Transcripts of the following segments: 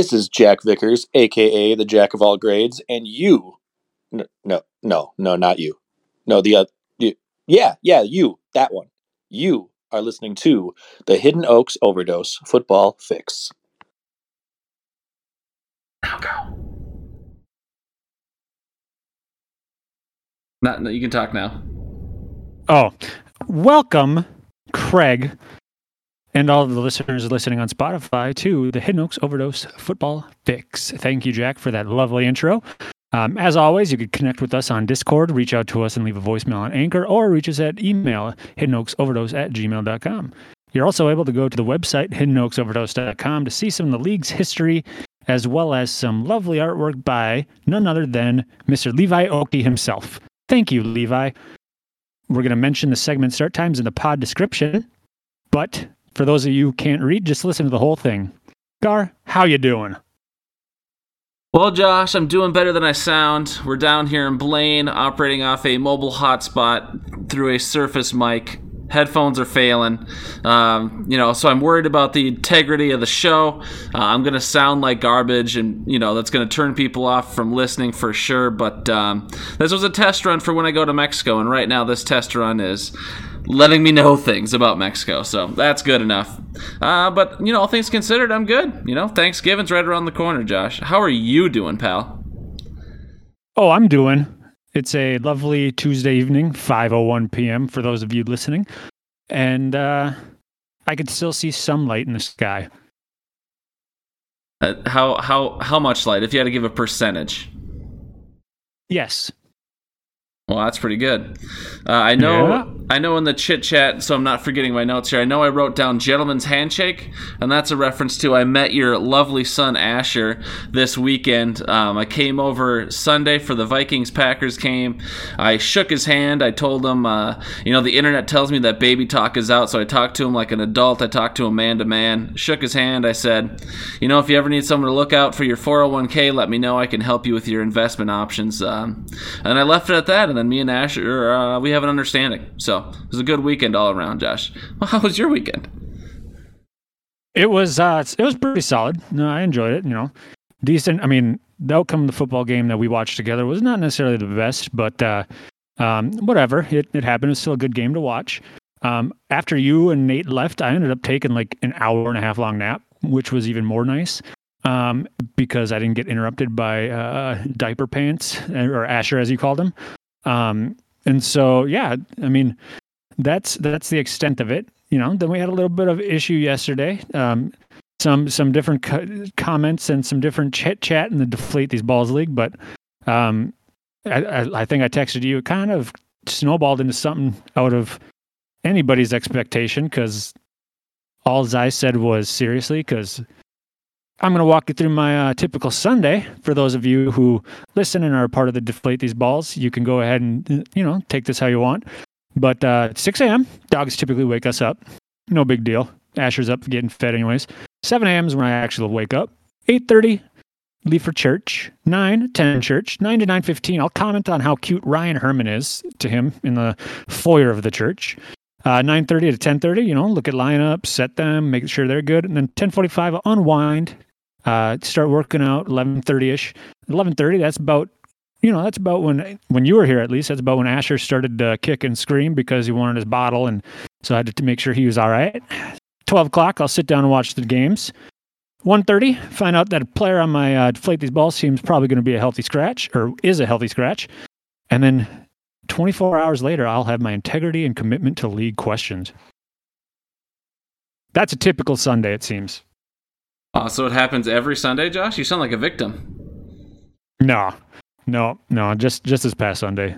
This is Jack Vickers, aka the Jack of all grades, and you, no, no, no, no, not you, no, the, uh, you, yeah, yeah, you, that one, you are listening to the Hidden Oaks Overdose Football Fix. Now go. Not, no, you can talk now. Oh, welcome, Craig, and all the listeners listening on Spotify to the Hidden Oaks Overdose Football Fix. Thank you, Jack, for that lovely intro. Um, as always, you could connect with us on Discord, reach out to us and leave a voicemail on Anchor, or reach us at email, hiddenoaksoverdose at gmail.com. You're also able to go to the website, hiddenoaksoverdose.com, to see some of the league's history, as well as some lovely artwork by none other than Mr. Levi Oki himself. Thank you, Levi. We're going to mention the segment start times in the pod description, but for those of you who can't read, just listen to the whole thing. Gar, how you doing? Well, Josh, I'm doing better than I sound. We're down here in Blaine, operating off a mobile hotspot through a Surface mic. Headphones are failing, um, you know. So I'm worried about the integrity of the show. Uh, I'm gonna sound like garbage, and you know that's gonna turn people off from listening for sure. But um, this was a test run for when I go to Mexico, and right now this test run is letting me know things about Mexico. So that's good enough. Uh, but, you know, all things considered, I'm good. You know, Thanksgiving's right around the corner, Josh. How are you doing, pal? Oh, I'm doing. It's a lovely Tuesday evening, 5:01 p.m. for those of you listening, and uh, I can still see some light in the sky. Uh, how how how much light? If you had to give a percentage. Yes. Well, that's pretty good. Uh, I know. I know in the chit chat, so I'm not forgetting my notes here. I know I wrote down "gentleman's handshake," and that's a reference to I met your lovely son Asher this weekend. Um, I came over Sunday for the Vikings Packers game. I shook his hand. I told him, uh, you know, the internet tells me that baby talk is out, so I talked to him like an adult. I talked to him man to man. Shook his hand. I said, you know, if you ever need someone to look out for your 401k, let me know. I can help you with your investment options. Um, and I left it at that. And then me and Asher, uh, we have an understanding. So it was a good weekend all around, Josh. Well, how was your weekend? It was uh it was pretty solid. No, I enjoyed it, you know. Decent. I mean, the outcome of the football game that we watched together was not necessarily the best, but uh um whatever. It it happened. It was still a good game to watch. Um after you and Nate left, I ended up taking like an hour and a half long nap, which was even more nice. Um because I didn't get interrupted by uh diaper pants or Asher as you called him. Um and so yeah, I mean that's that's the extent of it. You know, then we had a little bit of issue yesterday. Um, some some different co- comments and some different chit chat in the deflate these balls league, but um, I, I, I think I texted you. It kind of snowballed into something out of anybody's expectation because all I said was seriously because I'm going to walk you through my uh, typical Sunday. For those of you who listen and are part of the deflate these balls, you can go ahead and you know take this how you want. But uh, 6 a.m. dogs typically wake us up. No big deal. Asher's up getting fed anyways. 7 a.m. is when I actually wake up. 8:30 leave for church. 9 10 church. 9 to 9:15 I'll comment on how cute Ryan Herman is to him in the foyer of the church. Uh, 9:30 to 10:30, you know, look at lineups, set them, make sure they're good, and then 10:45 I'll unwind, uh, start working out 11:30ish. 11:30 that's about you know, that's about when when you were here at least. That's about when Asher started to kick and scream because he wanted his bottle, and so I had to make sure he was all right. Twelve o'clock, I'll sit down and watch the games. 1.30, find out that a player on my uh, deflate these balls seems probably going to be a healthy scratch or is a healthy scratch, and then 24 hours later, I'll have my integrity and commitment to league questioned. That's a typical Sunday, it seems. Uh, so it happens every Sunday, Josh. You sound like a victim. No, no, no, just just this past Sunday.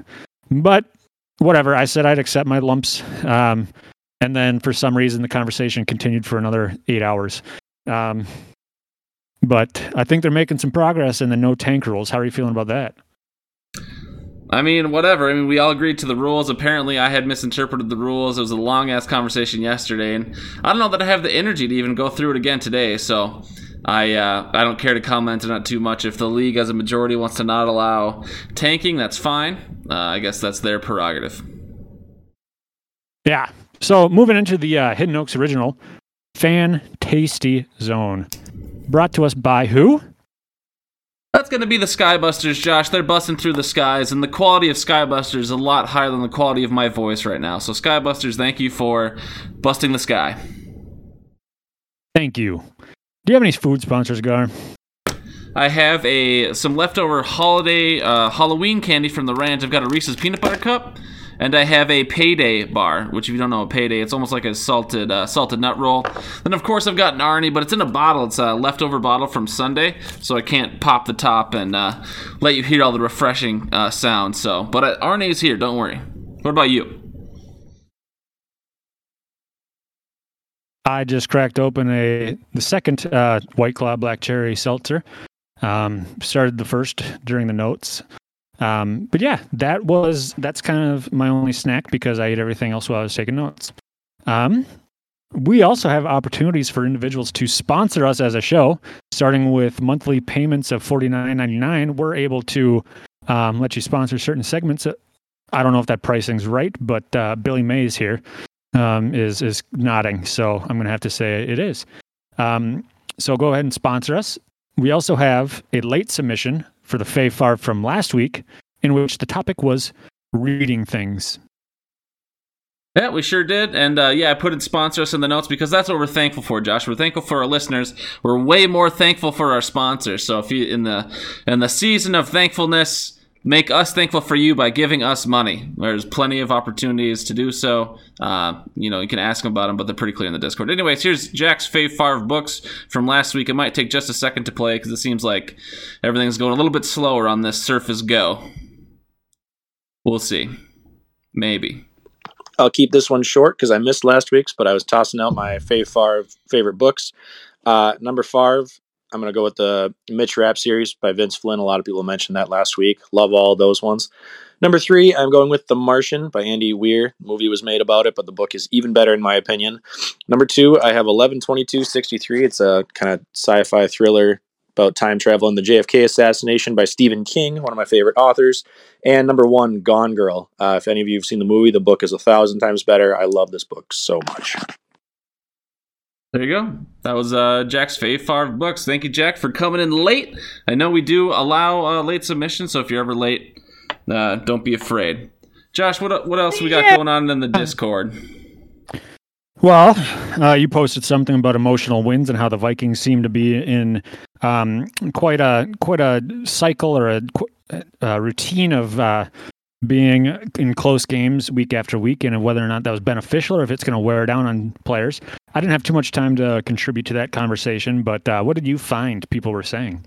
But whatever. I said I'd accept my lumps. Um, and then for some reason the conversation continued for another eight hours. Um, but I think they're making some progress in the no tank rules. How are you feeling about that? I mean, whatever. I mean, we all agreed to the rules. Apparently, I had misinterpreted the rules. It was a long ass conversation yesterday, and I don't know that I have the energy to even go through it again today. So, I uh, I don't care to comment on it too much. If the league, as a majority, wants to not allow tanking, that's fine. Uh, I guess that's their prerogative. Yeah. So moving into the uh, Hidden Oaks original, fan tasty zone. brought to us by who? That's going to be the Skybusters, Josh. They're busting through the skies, and the quality of Skybusters is a lot higher than the quality of my voice right now. So, Skybusters, thank you for busting the sky. Thank you. Do you have any food sponsors, Gar? I have a some leftover holiday uh, Halloween candy from the ranch. I've got a Reese's peanut butter cup, and I have a payday bar. Which, if you don't know, a payday, it's almost like a salted uh, salted nut roll. Then, of course, I've got an Arnie, but it's in a bottle. It's a leftover bottle from Sunday, so I can't pop the top and uh, let you hear all the refreshing uh, sounds. So, but uh, Arnie's here. Don't worry. What about you? I just cracked open a the second uh, White Claw Black Cherry Seltzer. Um, started the first during the notes. Um, but yeah, that was that's kind of my only snack because I ate everything else while I was taking notes. Um, we also have opportunities for individuals to sponsor us as a show, starting with monthly payments of forty nine ninety nine. We're able to um, let you sponsor certain segments. I don't know if that pricing's right, but uh, Billy Mays here um, is is nodding, so I'm going to have to say it is. Um, so go ahead and sponsor us. We also have a late submission for the Fay Far from last week, in which the topic was reading things. Yeah, we sure did, and uh, yeah, I put in sponsor us in the notes because that's what we're thankful for, Josh. We're thankful for our listeners. We're way more thankful for our sponsors. So if you in the in the season of thankfulness, make us thankful for you by giving us money. There's plenty of opportunities to do so. Uh, you know, you can ask them about them, but they're pretty clear in the Discord. Anyways, here's Jack's Fave Favre books from last week. It might take just a second to play because it seems like everything's going a little bit slower on this Surface Go. We'll see. Maybe. I'll keep this one short because I missed last week's, but I was tossing out my Fave Favre favorite books. Uh, number Favre, I'm going to go with the Mitch Rapp series by Vince Flynn. A lot of people mentioned that last week. Love all those ones. Number three, I'm going with The Martian by Andy Weir. The movie was made about it, but the book is even better in my opinion. Number two, I have 112263. It's a kind of sci-fi thriller about time travel and the JFK assassination by Stephen King, one of my favorite authors. And number one, Gone Girl. Uh, if any of you have seen the movie, the book is a thousand times better. I love this book so much. There you go. That was uh, Jack's fave five books. Thank you, Jack, for coming in late. I know we do allow uh, late submissions, so if you're ever late, uh, don't be afraid. Josh, what what else we got yeah. going on in the Discord? Well, uh, you posted something about emotional wins and how the Vikings seem to be in um, quite a quite a cycle or a, a routine of uh, being in close games week after week and whether or not that was beneficial or if it's going to wear down on players. I didn't have too much time to contribute to that conversation, but uh, what did you find people were saying?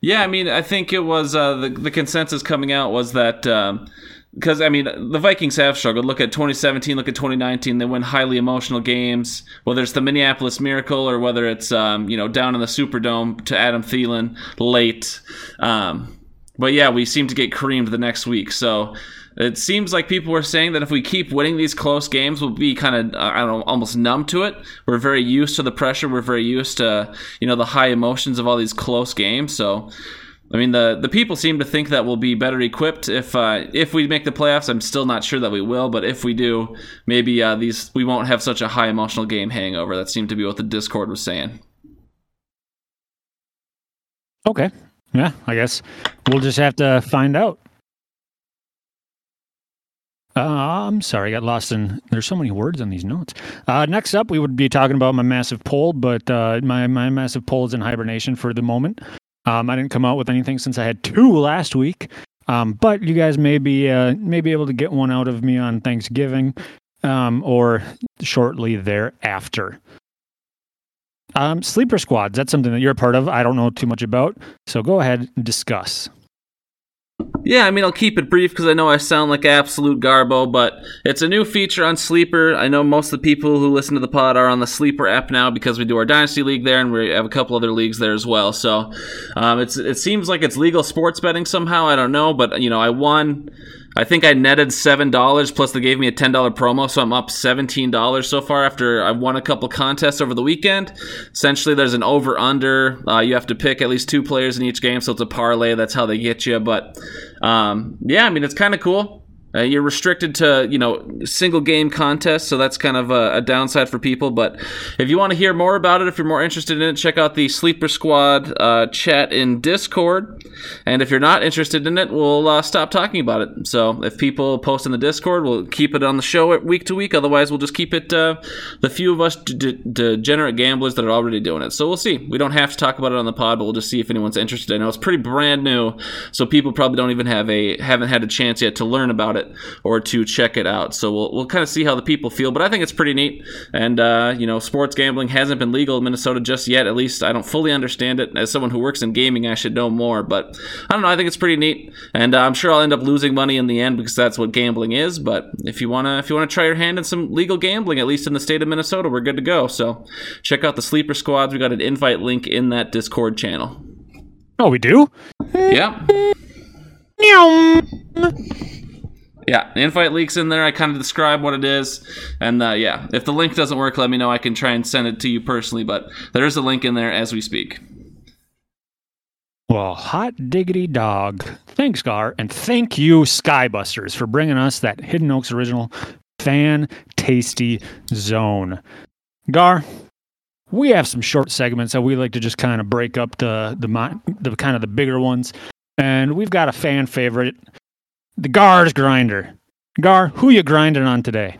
Yeah, I mean, I think it was uh, the the consensus coming out was that because um, I mean the Vikings have struggled. Look at 2017, look at 2019. They win highly emotional games. Whether it's the Minneapolis Miracle or whether it's um, you know down in the Superdome to Adam Thielen late. Um, but yeah, we seem to get creamed the next week. So it seems like people were saying that if we keep winning these close games, we'll be kind of I don't know, almost numb to it. We're very used to the pressure. We're very used to you know the high emotions of all these close games. So. I mean, the, the people seem to think that we'll be better equipped if uh, if we make the playoffs. I'm still not sure that we will, but if we do, maybe uh, these we won't have such a high emotional game hangover. That seemed to be what the Discord was saying. Okay, yeah, I guess we'll just have to find out. Uh, I'm sorry, I got lost in. There's so many words on these notes. Uh, next up, we would be talking about my massive poll, but uh, my my massive poll is in hibernation for the moment. Um, I didn't come out with anything since I had two last week. Um, but you guys may be uh, may be able to get one out of me on Thanksgiving um, or shortly thereafter. Um, sleeper squads, that's something that you're a part of. I don't know too much about. So go ahead and discuss. Yeah, I mean, I'll keep it brief because I know I sound like absolute garbo, but it's a new feature on Sleeper. I know most of the people who listen to the pod are on the Sleeper app now because we do our Dynasty League there, and we have a couple other leagues there as well. So um, it's it seems like it's legal sports betting somehow. I don't know, but you know, I won I think I netted seven dollars plus they gave me a ten dollar promo, so I'm up seventeen dollars so far after I won a couple contests over the weekend. Essentially, there's an over under. Uh, you have to pick at least two players in each game, so it's a parlay. That's how they get you. But um, yeah, I mean it's kind of cool. Uh, you're restricted to you know single game contests, so that's kind of a, a downside for people. But if you want to hear more about it, if you're more interested in it, check out the Sleeper Squad uh, chat in Discord. And if you're not interested in it, we'll uh, stop talking about it. So if people post in the Discord, we'll keep it on the show week to week. Otherwise, we'll just keep it uh, the few of us d- degenerate gamblers that are already doing it. So we'll see. We don't have to talk about it on the pod, but we'll just see if anyone's interested. I know it's pretty brand new, so people probably don't even have a haven't had a chance yet to learn about it or to check it out. So we'll we'll kind of see how the people feel. But I think it's pretty neat. And uh, you know, sports gambling hasn't been legal in Minnesota just yet. At least I don't fully understand it. As someone who works in gaming, I should know more. But I don't know. I think it's pretty neat, and uh, I'm sure I'll end up losing money in the end because that's what gambling is. But if you wanna if you wanna try your hand in some legal gambling, at least in the state of Minnesota, we're good to go. So check out the sleeper squads. We got an invite link in that Discord channel. Oh, we do. Yeah. Yeah, the invite leaks in there. I kind of describe what it is, and uh, yeah, if the link doesn't work, let me know. I can try and send it to you personally, but there is a link in there as we speak. Well, hot diggity dog. Thanks, Gar, and thank you, Skybusters, for bringing us that Hidden Oaks original fan tasty zone. Gar, we have some short segments that we like to just kind of break up the the the kind of the bigger ones, and we've got a fan favorite the Gar's grinder. Gar, who you grinding on today?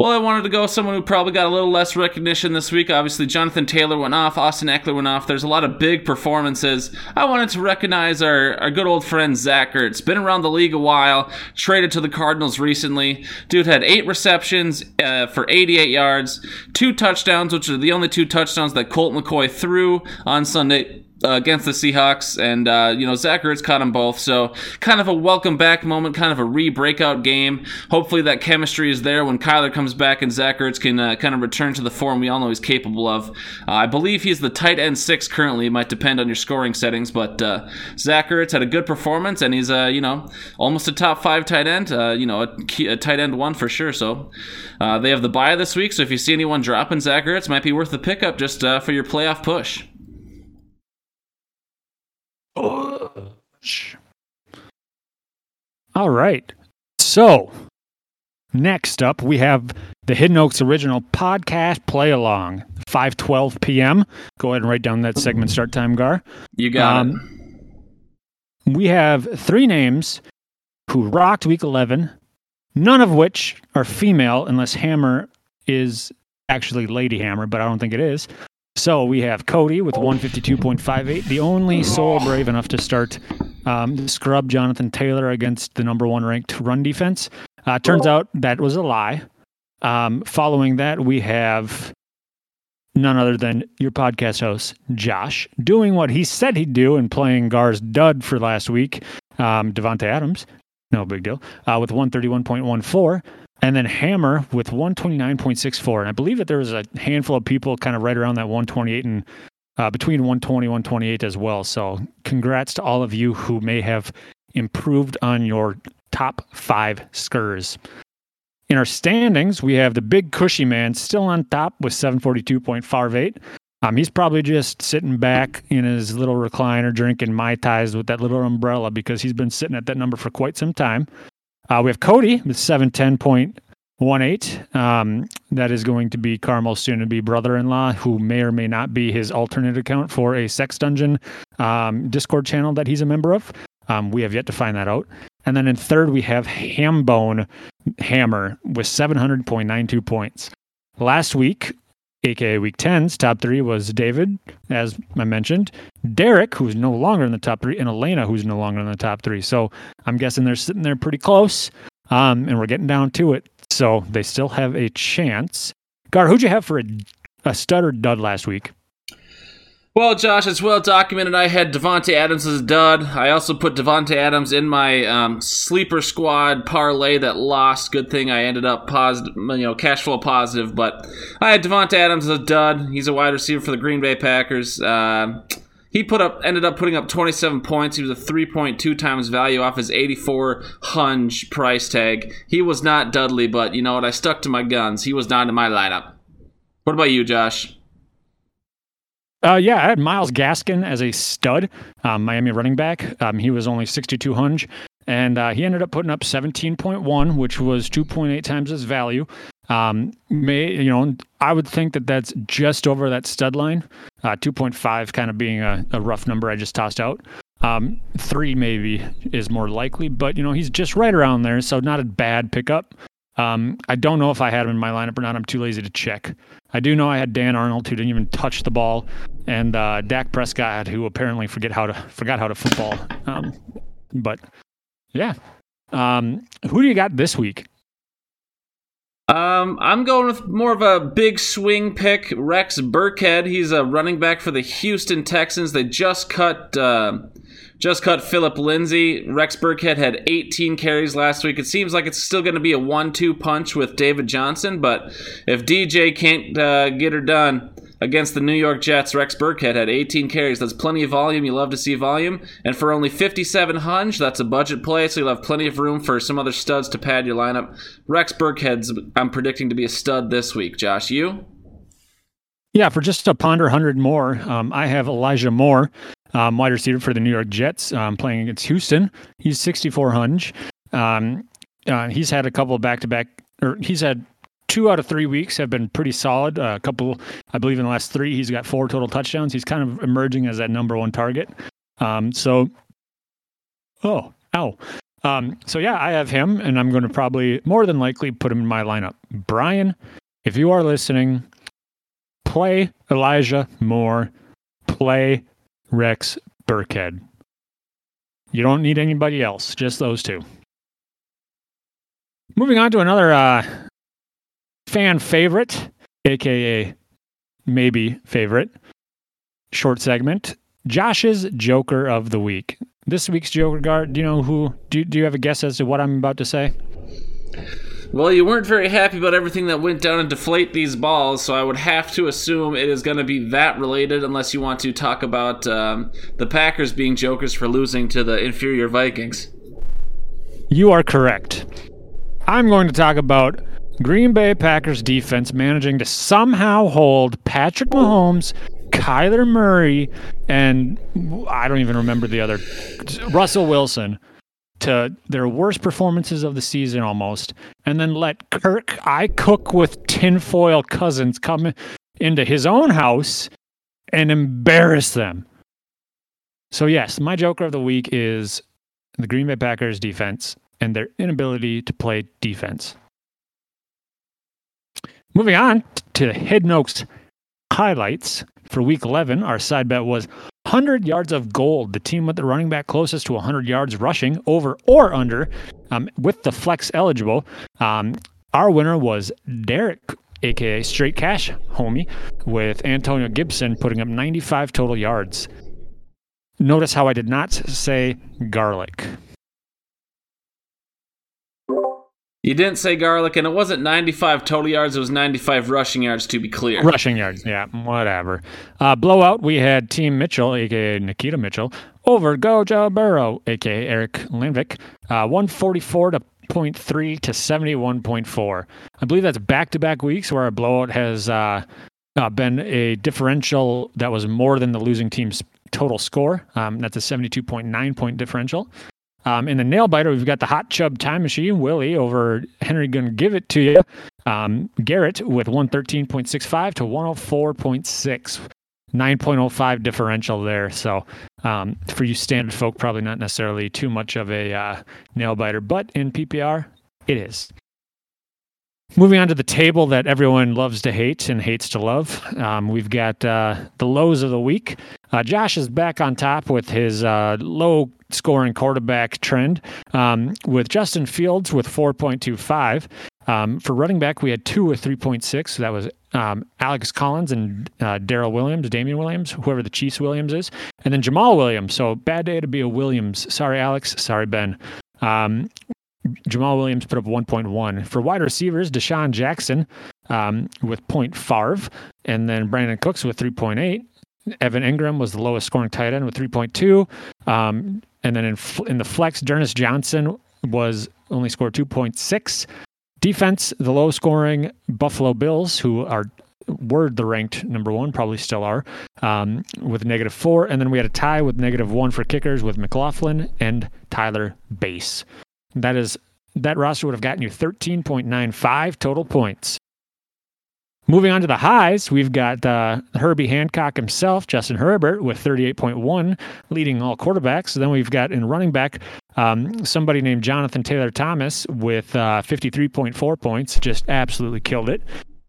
Well, I wanted to go someone who probably got a little less recognition this week. Obviously, Jonathan Taylor went off, Austin Ekeler went off. There's a lot of big performances. I wanted to recognize our, our good old friend Zach Ertz. Been around the league a while, traded to the Cardinals recently. Dude had eight receptions uh, for 88 yards, two touchdowns, which are the only two touchdowns that Colt McCoy threw on Sunday uh, against the Seahawks, and uh, you know Zach Ertz caught them both. So kind of a welcome back moment, kind of a re-breakout game. Hopefully that chemistry is there when Kyler comes back and Zach Ertz can uh, kind of return to the form we all know he's capable of. Uh, I believe he's the tight end six currently. It might depend on your scoring settings, but uh, Zach Ertz had a good performance, and he's uh, you know almost a top five tight end. you know a, a, tight end one for sure. So they have the buy this week, so if you see anyone dropping Zach Ertz, might be worth the pickup just for your playoff push. All right. So, next up, we have the Hidden Oaks original podcast play along, 5:12 p.m. Go ahead and write down that segment start time, Gar. You got um, it. We have three names who rocked week 11, none of which are female unless Hammer is actually Lady Hammer, but I don't think it is. So we have Cody with 152.58, the only soul brave enough to start um, scrub Jonathan Taylor against the number one ranked run defense. Uh, turns out that was a lie. Um, following that, we have none other than your podcast host, Josh, doing what he said he'd do and playing Gar's dud for last week, um, Adams. No big deal. Uh, with 131.14 and then Hammer with 129.64. And I believe that there was a handful of people kind of right around that 128 and uh, between 120 and 128 as well. So congrats to all of you who may have improved on your top five skurs. In our standings, we have the big cushy man still on top with 742.58. Um, he's probably just sitting back in his little recliner drinking Mai Tais with that little umbrella because he's been sitting at that number for quite some time. Uh, we have Cody with 710.18. Um, that is going to be Carmel's soon to be brother in law, who may or may not be his alternate account for a Sex Dungeon um, Discord channel that he's a member of. Um, we have yet to find that out. And then in third, we have Hambone Hammer with 700.92 points. Last week, aka week 10's top three was David, as I mentioned, Derek, who's no longer in the top three, and Elena, who's no longer in the top three. So I'm guessing they're sitting there pretty close, um, and we're getting down to it. So they still have a chance. Gar, who'd you have for a, a stud or dud last week? Well, Josh, it's well documented. I had Davante Adams as a dud. I also put Davante Adams in my um, sleeper squad parlay that lost. Good thing I ended up positive, you know, cash flow positive. But I had Davante Adams as a dud. He's a wide receiver for the Green Bay Packers. Uh, he put up, ended up putting up 27 points. He was a 3.2 times value off his 84 hunch price tag. He was not Dudley, but you know what? I stuck to my guns. He was not in my lineup. What about you, Josh? Uh, yeah, I had Myles Gaskin as a stud, um, Miami running back. Um, he was only 62 hunch. and uh, he ended up putting up 17.1, which was 2.8 times his value. Um, may you know, I would think that that's just over that stud line. Uh, 2.5 kind of being a, a rough number I just tossed out. Um, three maybe is more likely, but you know he's just right around there, so not a bad pickup. Um, I don't know if I had him in my lineup or not. I'm too lazy to check. I do know I had Dan Arnold who didn't even touch the ball, and uh, Dak Prescott who apparently forget how to forgot how to football. Um, but yeah, um, who do you got this week? Um, I'm going with more of a big swing pick, Rex Burkhead. He's a running back for the Houston Texans. They just cut uh, just cut Phillip Lindsay. Rex Burkhead had 18 carries last week. It seems like it's still going to be a one-two punch with David Johnson, but if DJ can't uh, get her done against the New York Jets, Rex Burkhead had 18 carries. That's plenty of volume. You love to see volume. And for only 57 hunch, that's a budget play, so you'll have plenty of room for some other studs to pad your lineup. Rex Burkhead's I'm predicting to be a stud this week. Josh, you? Yeah, for just a ponder 100 more, um, I have Elijah Moore um, wide receiver for the New York Jets, um, playing against Houston. He's 64 hunch. Um, uh, he's had a couple of back to back, or he's had two out of three weeks have been pretty solid. Uh, a couple, I believe, in the last three, he's got four total touchdowns. He's kind of emerging as that number one target. Um, so, oh, ow. Um, so yeah, I have him, and I'm going to probably more than likely put him in my lineup. Brian, if you are listening, play Elijah Moore, play Rex Burkhead. You don't need anybody else, just those two. Moving on to another uh, fan favorite, aka maybe favorite, short segment. Josh's Joker of the Week. This week's Joker guard, do you know who? Do, do you have a guess as to what I'm about to say? Well, you weren't very happy about everything that went down and deflate these balls, so I would have to assume it is going to be that related, unless you want to talk about um, the Packers being jokers for losing to the inferior Vikings. You are correct. I'm going to talk about Green Bay Packers defense managing to somehow hold Patrick Mahomes, Kyler Murray, and I don't even remember the other, Russell Wilson to their worst performances of the season almost, and then let Kirk I cook with tinfoil cousins come into his own house and embarrass them. So yes, my joker of the week is the Green Bay Packers defense and their inability to play defense. Moving on to Hidden Oaks highlights for week 11, our side bet was 100 yards of gold. The team with the running back closest to 100 yards rushing, over or under, um, with the flex eligible. Um, our winner was Derek, aka Straight Cash Homie, with Antonio Gibson putting up 95 total yards. Notice how I did not say garlic. You didn't say garlic, and it wasn't 95 total yards. It was 95 rushing yards, to be clear. Rushing yards, yeah, whatever. Uh, blowout, we had Team Mitchell, aka Nikita Mitchell, over Go Joe Burrow, aka Eric Landvik, uh, 144 to 0.3 to 71.4. I believe that's back to back weeks where our blowout has uh, uh, been a differential that was more than the losing team's total score. Um, that's a 72.9 point differential. Um, in the nail biter, we've got the hot chub time machine, Willie over Henry gonna give it to you. Um, Garrett with 113.65 to 104.6. 9.05 differential there. So um, for you standard folk, probably not necessarily too much of a uh, nail biter, but in PPR, it is. Moving on to the table that everyone loves to hate and hates to love, um, we've got uh, the lows of the week. Uh, Josh is back on top with his uh, low scoring quarterback trend, um, with Justin Fields with 4.25. Um, for running back, we had two with 3.6. So that was um, Alex Collins and uh, Darrel Williams, Damian Williams, whoever the Chiefs Williams is, and then Jamaal Williams. So bad day to be a Williams. Sorry, Alex. Sorry, Ben. Um, Jamaal Williams put up 1.1. For wide receivers, DeSean Jackson um, with 0.5, and then Brandin Cooks with 3.8. Evan Engram was the lowest scoring tight end with 3.2. Um, and then in, in the flex, D'Ernest Johnson was only scored 2.6. Defense, the low scoring Buffalo Bills, who are were the ranked number one, probably still are, um, with negative four. And then we had a tie with negative one for kickers with McLaughlin and Tyler Bass. That is that roster would have gotten you 13.95 total points. Moving on to the highs, we've got uh, Herbie Hancock himself, Justin Herbert, with 38.1, leading all quarterbacks. Then we've got in running back um, somebody named Jonathan Taylor Thomas with uh, 53.4 points, just absolutely killed it.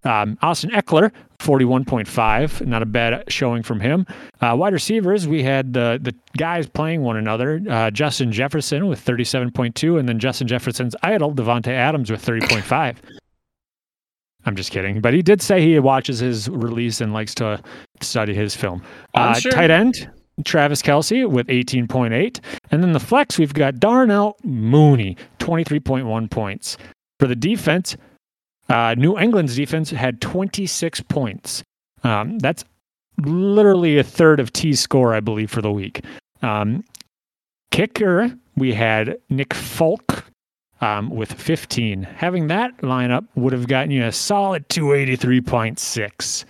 Um, Austin Ekeler, 41.5, not a bad showing from him. Uh, wide receivers, we had the the guys playing one another. Uh, Justin Jefferson with 37.2, and then Justin Jefferson's idol, Davante Adams, with 30.5. I'm just kidding, but he did say he watches his release and likes to study his film. Uh, sure. Tight end, Travis Kelce with 18.8. And then the flex, we've got Darnell Mooney, 23.1 points. For the defense, uh, New England's defense had 26 points. Um, that's literally a third of T's score, I believe, for the week. Um, kicker, we had Nick Folk um, with 15. Having that lineup would have gotten you a solid 283.6.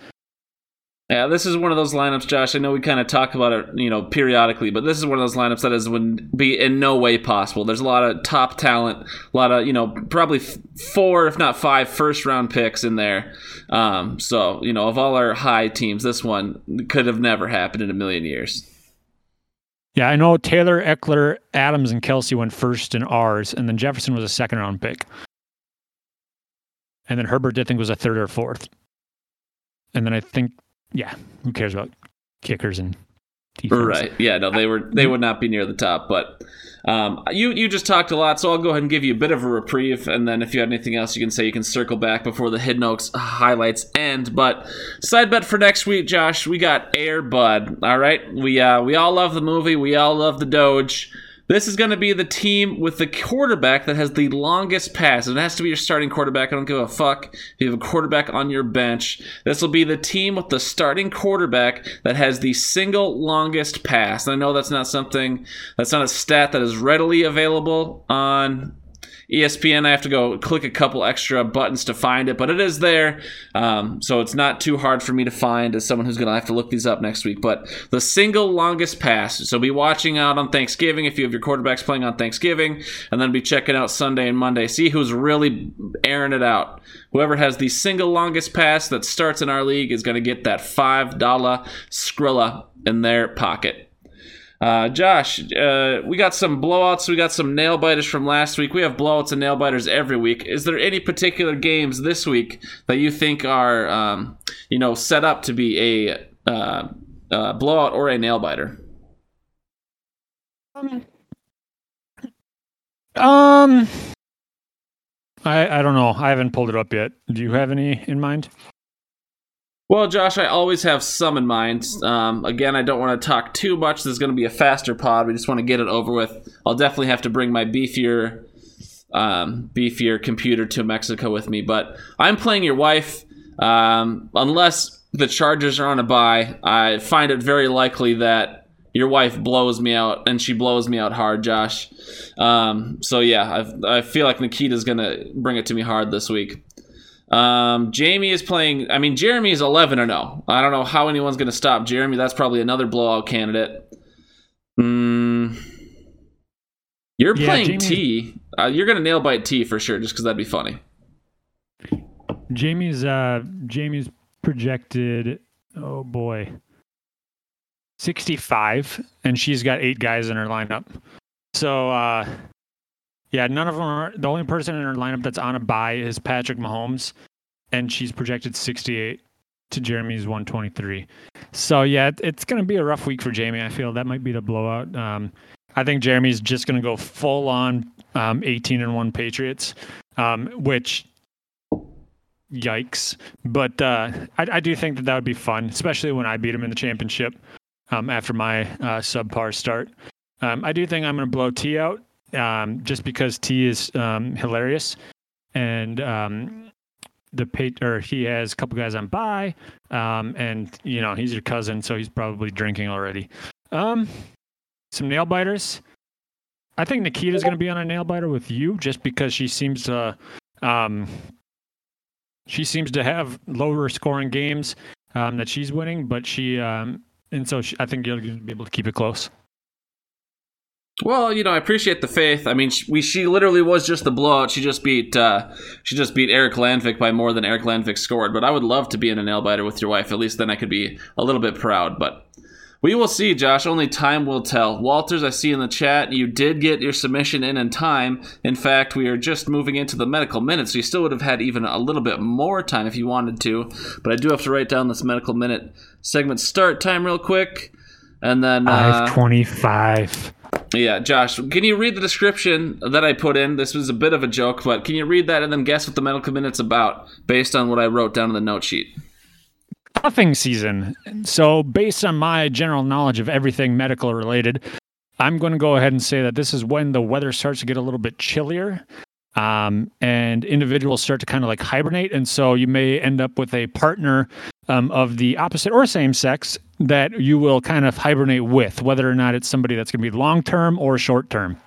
Yeah, this is one of those lineups, Josh. I know we kind of talk about it, you know, periodically, but this is one of those lineups that is would be in no way possible. There's a lot of top talent, a lot of, you know, probably four, if not five, first round picks in there. Um, so, you know, of all our high teams, this one could have never happened in a million years. Yeah, I know Taylor, Ekeler, Adams, and Kelce went first in ours, and then Jefferson was a second round pick. And then Herbert, I think, was a third or fourth. And then I think, yeah, who cares about kickers and defense? Right. Yeah, no, they were they would not be near the top, but um, you you just talked a lot, so I'll go ahead and give you a bit of a reprieve, and then if you had anything else, you can say you can circle back before the Hidden Oaks highlights end. But side bet for next week, Josh, we got Air Bud. All right, we uh, we all love the movie, we all love the Doge. This is going to be the team with the quarterback that has the longest pass. It has to be your starting quarterback. I don't give a fuck if you have a quarterback on your bench. This will be the team with the starting quarterback that has the single longest pass. And I know that's not something, that's not a stat that is readily available on ESPN. I have to go click a couple extra buttons to find it, but it is there. Um, so it's not too hard for me to find as someone who's going to have to look these up next week. But the single longest pass. So be watching out on Thanksgiving if you have your quarterbacks playing on Thanksgiving, and then be checking out Sunday and Monday. See who's really airing it out. Whoever has the single longest pass that starts in our league is going to get that $5 Skrilla in their pocket. Uh, Josh, uh, we got some blowouts. We got some nail biters from last week. We have blowouts and nail biters every week. Is there any particular games this week that you think are, um, you know, set up to be a uh, uh blowout or a nail biter? Um, I I don't know. I haven't pulled it up yet. Do you have any in mind? Well, Josh, I always have some in mind. Um, again, I don't want to talk too much. This is going to be a faster pod. We just want to get it over with. I'll definitely have to bring my beefier, um, beefier computer to Mexico with me. But I'm playing your wife. Um, unless the Chargers are on a bye, I find it very likely that your wife blows me out, and she blows me out hard, Josh. Um, so yeah, I, I feel like Nikita's gonna bring it to me hard this week. Um, Jamie is playing. I mean, Jeremy is 11 or no. I don't know how anyone's going to stop Jeremy. That's probably another blowout candidate. Mm, you're yeah, playing Jamie, T. Uh, you're going to nail bite T for sure, just because that'd be funny. Jamie's uh, Jamie's projected. Oh boy, 65, and she's got eight guys in her lineup. So uh, yeah, none of them are. The only person in her lineup that's on a buy is Patrick Mahomes, and she's projected 68 to Jeremy's 123. So yeah, it's to be a rough week for Jamie. I feel that might be the blowout. Um, I think Jeremy's just to go full on um, 18 and one Patriots, um, which yikes. But uh, I, I, do think that that would be fun, especially when I beat him in the championship um, after my uh, subpar start. Um, I do think I'm going to blow T out um, just because T is um, hilarious, and um, the or he has a couple guys on by, um, and you know he's your cousin, so he's probably drinking already. Um, some nail biters. I think Nikita's going to be on a nail biter with you, just because she seems to um, she seems to have lower scoring games that she's winning, but she and so she, I think you're going to be able to keep it close. Well, you know, I appreciate the faith. I mean, she, we she literally was just the blowout. She just beat uh, she just beat Eric Landvik by more than Eric Landvik scored. But I would love to be in a nail biter with your wife. At least then I could be a little bit proud. But we will see, Josh. Only time will tell. Walters, I see in the chat you did get your submission in in time. In fact, we are just moving into the medical minute, so you still would have had even a little bit more time if you wanted to. But I do have to write down this medical minute segment start time real quick, and then uh, five twenty-five. Yeah, Josh, can you read the description that I put in? This was a bit of a joke, but can you read that and then guess what the medical minute's about based on what I wrote down in the note sheet? Cuffing season. So, based on my general knowledge of everything medical related, I'm going to go ahead and say that this is when the weather starts to get a little bit chillier um, and individuals start to kind of like hibernate. And so you may end up with a partner um, of the opposite or same sex that you will kind of hibernate with, whether or not it's somebody that's going to be long term or short term.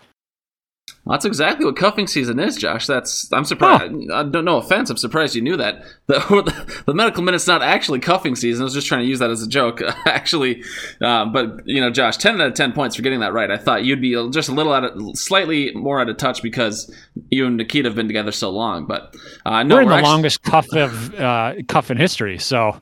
That's exactly what cuffing season is, Josh. That's I'm surprised. Oh. I don't no offense. I'm surprised you knew that. The, the medical minute's not actually cuffing season. I was just trying to use that as a joke, actually. Uh, but you know, Josh, ten out of ten points for getting that right. I thought you'd be just a little out of, slightly more out of touch because you and Nikita have been together so long. But uh, no, we're in we're the actually, longest cuff of uh, cuff in history. So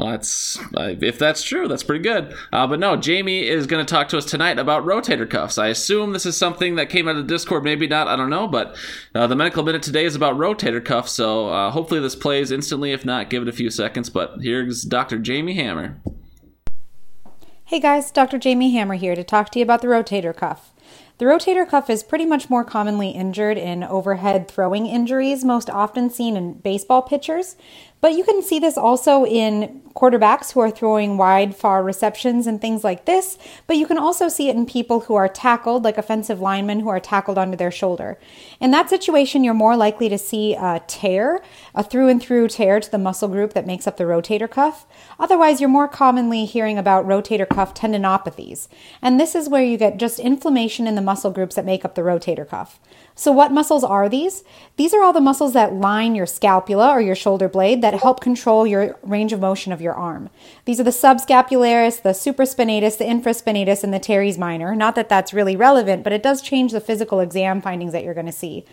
well, that's if that's true, that's pretty good. Uh, but no, Jamie is going to talk to us tonight about rotator cuffs. I assume this is something that came out of Discord, maybe not. I don't know. But uh, the medical minute today is about rotator cuffs, so uh, hopefully this plays instantly. If not, give it a few seconds. But here's Dr. Jamie Hammer. Hey guys, Dr. Jamie Hammer here to talk to you about the rotator cuff. The rotator cuff is pretty much more commonly injured in overhead throwing injuries, most often seen in baseball pitchers. But you can see this also in quarterbacks who are throwing wide, far receptions and things like this. But you can also see it in people who are tackled, like offensive linemen who are tackled onto their shoulder. In that situation, you're more likely to see a tear, a through and through tear to the muscle group that makes up the rotator cuff. Otherwise, you're more commonly hearing about rotator cuff tendinopathies. And this is where you get just inflammation in the muscle groups that make up the rotator cuff. So, what muscles are these? These are all the muscles that line your scapula or your shoulder blade that help control your range of motion of your arm. These are the subscapularis, the supraspinatus, the infraspinatus, and the teres minor. Not that that's really relevant, but it does change the physical exam findings that you're going to see.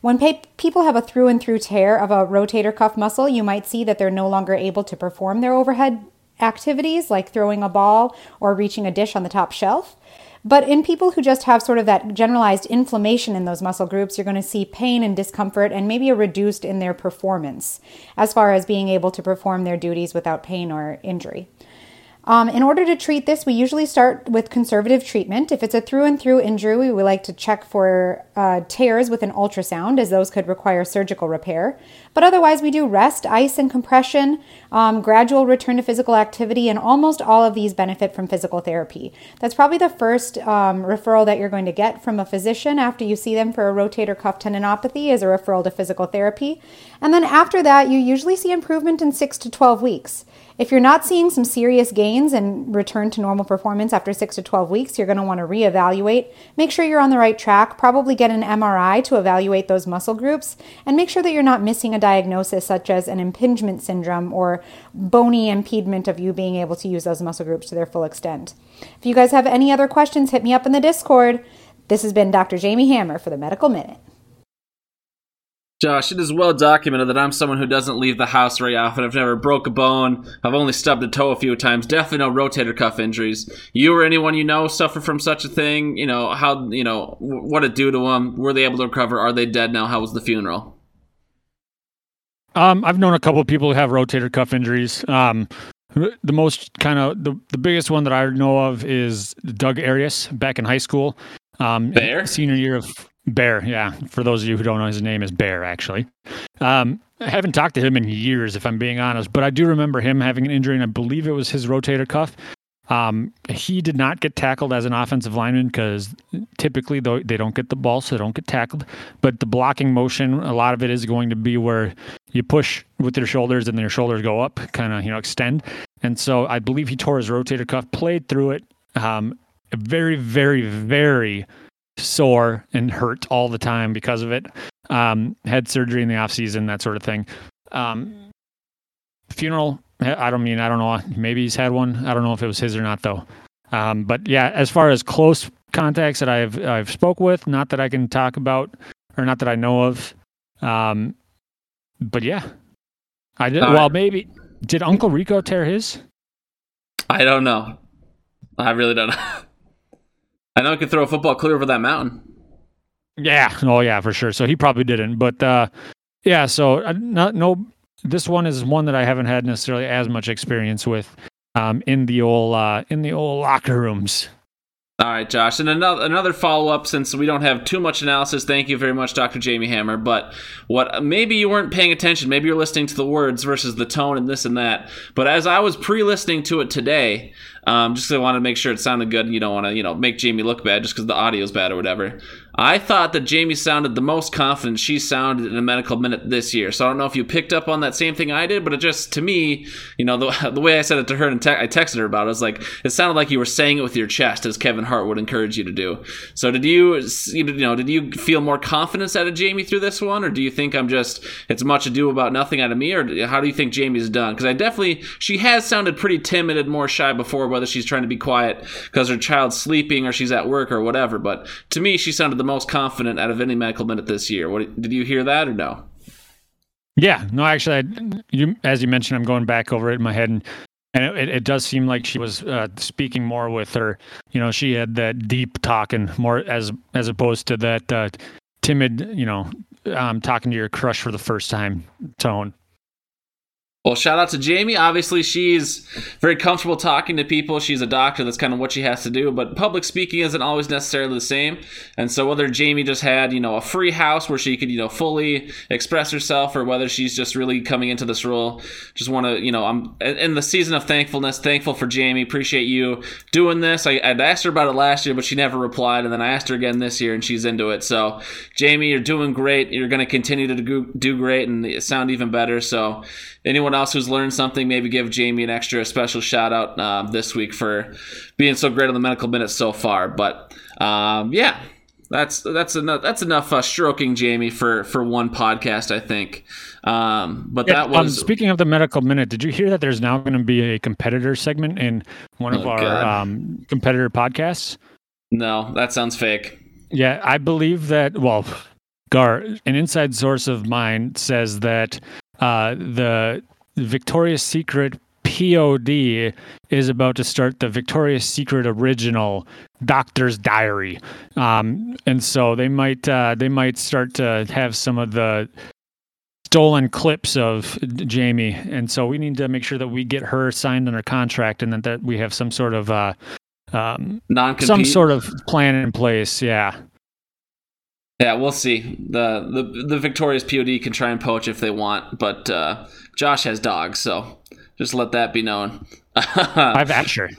When pe- people have a through and through tear of a rotator cuff muscle, you might see that they're no longer able to perform their overhead activities like throwing a ball or reaching a dish on the top shelf. But in people who just have sort of that generalized inflammation in those muscle groups, you're going to see pain and discomfort and maybe a reduced in their performance as far as being able to perform their duties without pain or injury. Um, in order to treat this, we usually start with conservative treatment. If it's a through and through injury, we like to check for uh, tears with an ultrasound, as those could require surgical repair. But otherwise, we do rest, ice, and compression, um, gradual return to physical activity, and almost all of these benefit from physical therapy. That's probably the first um, referral that you're going to get from a physician after you see them for a rotator cuff tendinopathy is a referral to physical therapy. And then after that, you usually see improvement in six to 12 weeks. If you're not seeing some serious gains and return to normal performance after 6 to 12 weeks, you're going to want to reevaluate. Make sure you're on the right track, probably get an MRI to evaluate those muscle groups, and make sure that you're not missing a diagnosis such as an impingement syndrome or bony impediment of you being able to use those muscle groups to their full extent. If you guys have any other questions, hit me up in the Discord. This has been Dr. Jamie Hammer for the Medical Minute. Josh, it is well documented that I'm someone who doesn't leave the house very often. I've never broke a bone. I've only stubbed a toe a few times. Definitely no rotator cuff injuries. You or anyone you know suffer from such a thing? You know how? You know what it do to them? Were they able to recover? Are they dead now? How was the funeral? Um, I've known a couple of people who have rotator cuff injuries. Um, the most kind of the, the biggest one that I know of is Doug Arias back in high school. Um, senior year of Bear, yeah. For those of you who don't know, his name is Bear, actually. Um, I haven't talked to him in years, if I'm being honest, but I do remember him having an injury, and I believe it was his rotator cuff. Um, he did not get tackled as an offensive lineman because typically they don't get the ball, so they don't get tackled. But the blocking motion, a lot of it is going to be where you push with your shoulders and then your shoulders go up, kind of you know extend. And so I believe he tore his rotator cuff, played through it. Um, very, very, very sore and hurt all the time because of it. Um, had surgery in the off season, that sort of thing. Um, funeral. I don't mean I don't know. Maybe he's had one. I don't know if it was his or not though. Um, but yeah, as far as close contacts that I've I've spoke with, not that I can talk about or not that I know of. Um, but yeah, I did. All well, maybe did Uncle Rico tear his? I don't know. I really don't know. I know I could throw a football clear over that mountain. Yeah. Oh, yeah, for sure. So he probably didn't. But uh, yeah. So uh, not no. This one is one that I haven't had necessarily as much experience with um, in the old uh, in the old locker rooms. All right, Josh, and another another follow up since we don't have too much analysis. Thank you very much, Dr. Jamie Hammer. But what maybe you weren't paying attention. Maybe you're listening to the words versus the tone and this and that. But as I was pre-listening to it today, um, just 'cause I wanted to make sure it sounded good, and you don't want to you know make Jamie look bad just because the audio's bad or whatever. I thought that Jamie sounded the most confident she sounded in a medical minute this year. So I don't know if you picked up on that same thing I did, but it just to me, you know, the, the way I said it to her and te- I texted her about it, it was like it sounded like you were saying it with your chest, as Kevin Hart would encourage you to do. So did you, you know, did you feel more confidence out of Jamie through this one, or do you think I'm just it's much ado about nothing out of me, or how do you think Jamie's done? Because I definitely she has sounded pretty timid and more shy before, whether she's trying to be quiet because her child's sleeping or she's at work or whatever. But to me, she sounded the most confident out of any medical minute this year. What did you hear that or no? Yeah. No, actually, I, you as you mentioned, I'm going back over it in my head and. And it, it does seem like she was uh, speaking more with her. You know, she had that deep talking more as as opposed to that uh, timid, you know, um, talking to your crush for the first time tone. Well, shout out to Jamie. Obviously, she's very comfortable talking to people. She's a doctor. That's kind of what she has to do. But public speaking isn't always necessarily the same. And so, whether Jamie just had, you know, a free house where she could, you know, fully express herself, or whether she's just really coming into this role, just want to, you know, I'm in the season of thankfulness. Thankful for Jamie. Appreciate you doing this. I, I'd asked her about it last year, but she never replied. And then I asked her again this year, and she's into it. So, Jamie, you're doing great. You're going to continue to do, do great and sound even better. So, anyone else who's learned something, maybe give Jamie an extra special shout out uh, this week for being so great on the medical minutes so far. But um, yeah, that's that's enough. That's enough uh, stroking Jamie for for one podcast, I think. Um, but that um, was speaking of the medical minute. Did you hear that there's now going to be a competitor segment in one of Oh, our um, competitor podcasts? no, that sounds fake. Yeah, I believe that. Well, Gar, an inside source of mine says that uh, the Victoria's Secret POD is about to start the Victoria's Secret original Doctor's Diary, um, and so they might uh, they might start to have some of the stolen clips of Jamie, and so we need to make sure that we get her signed under contract, and that, that we have some sort of uh, um, Non some sort of plan in place. Yeah. Yeah, we'll see. The the the victorious POD can try and poach if they want, but uh, Josh has dogs, so just let that be known. I've Asher.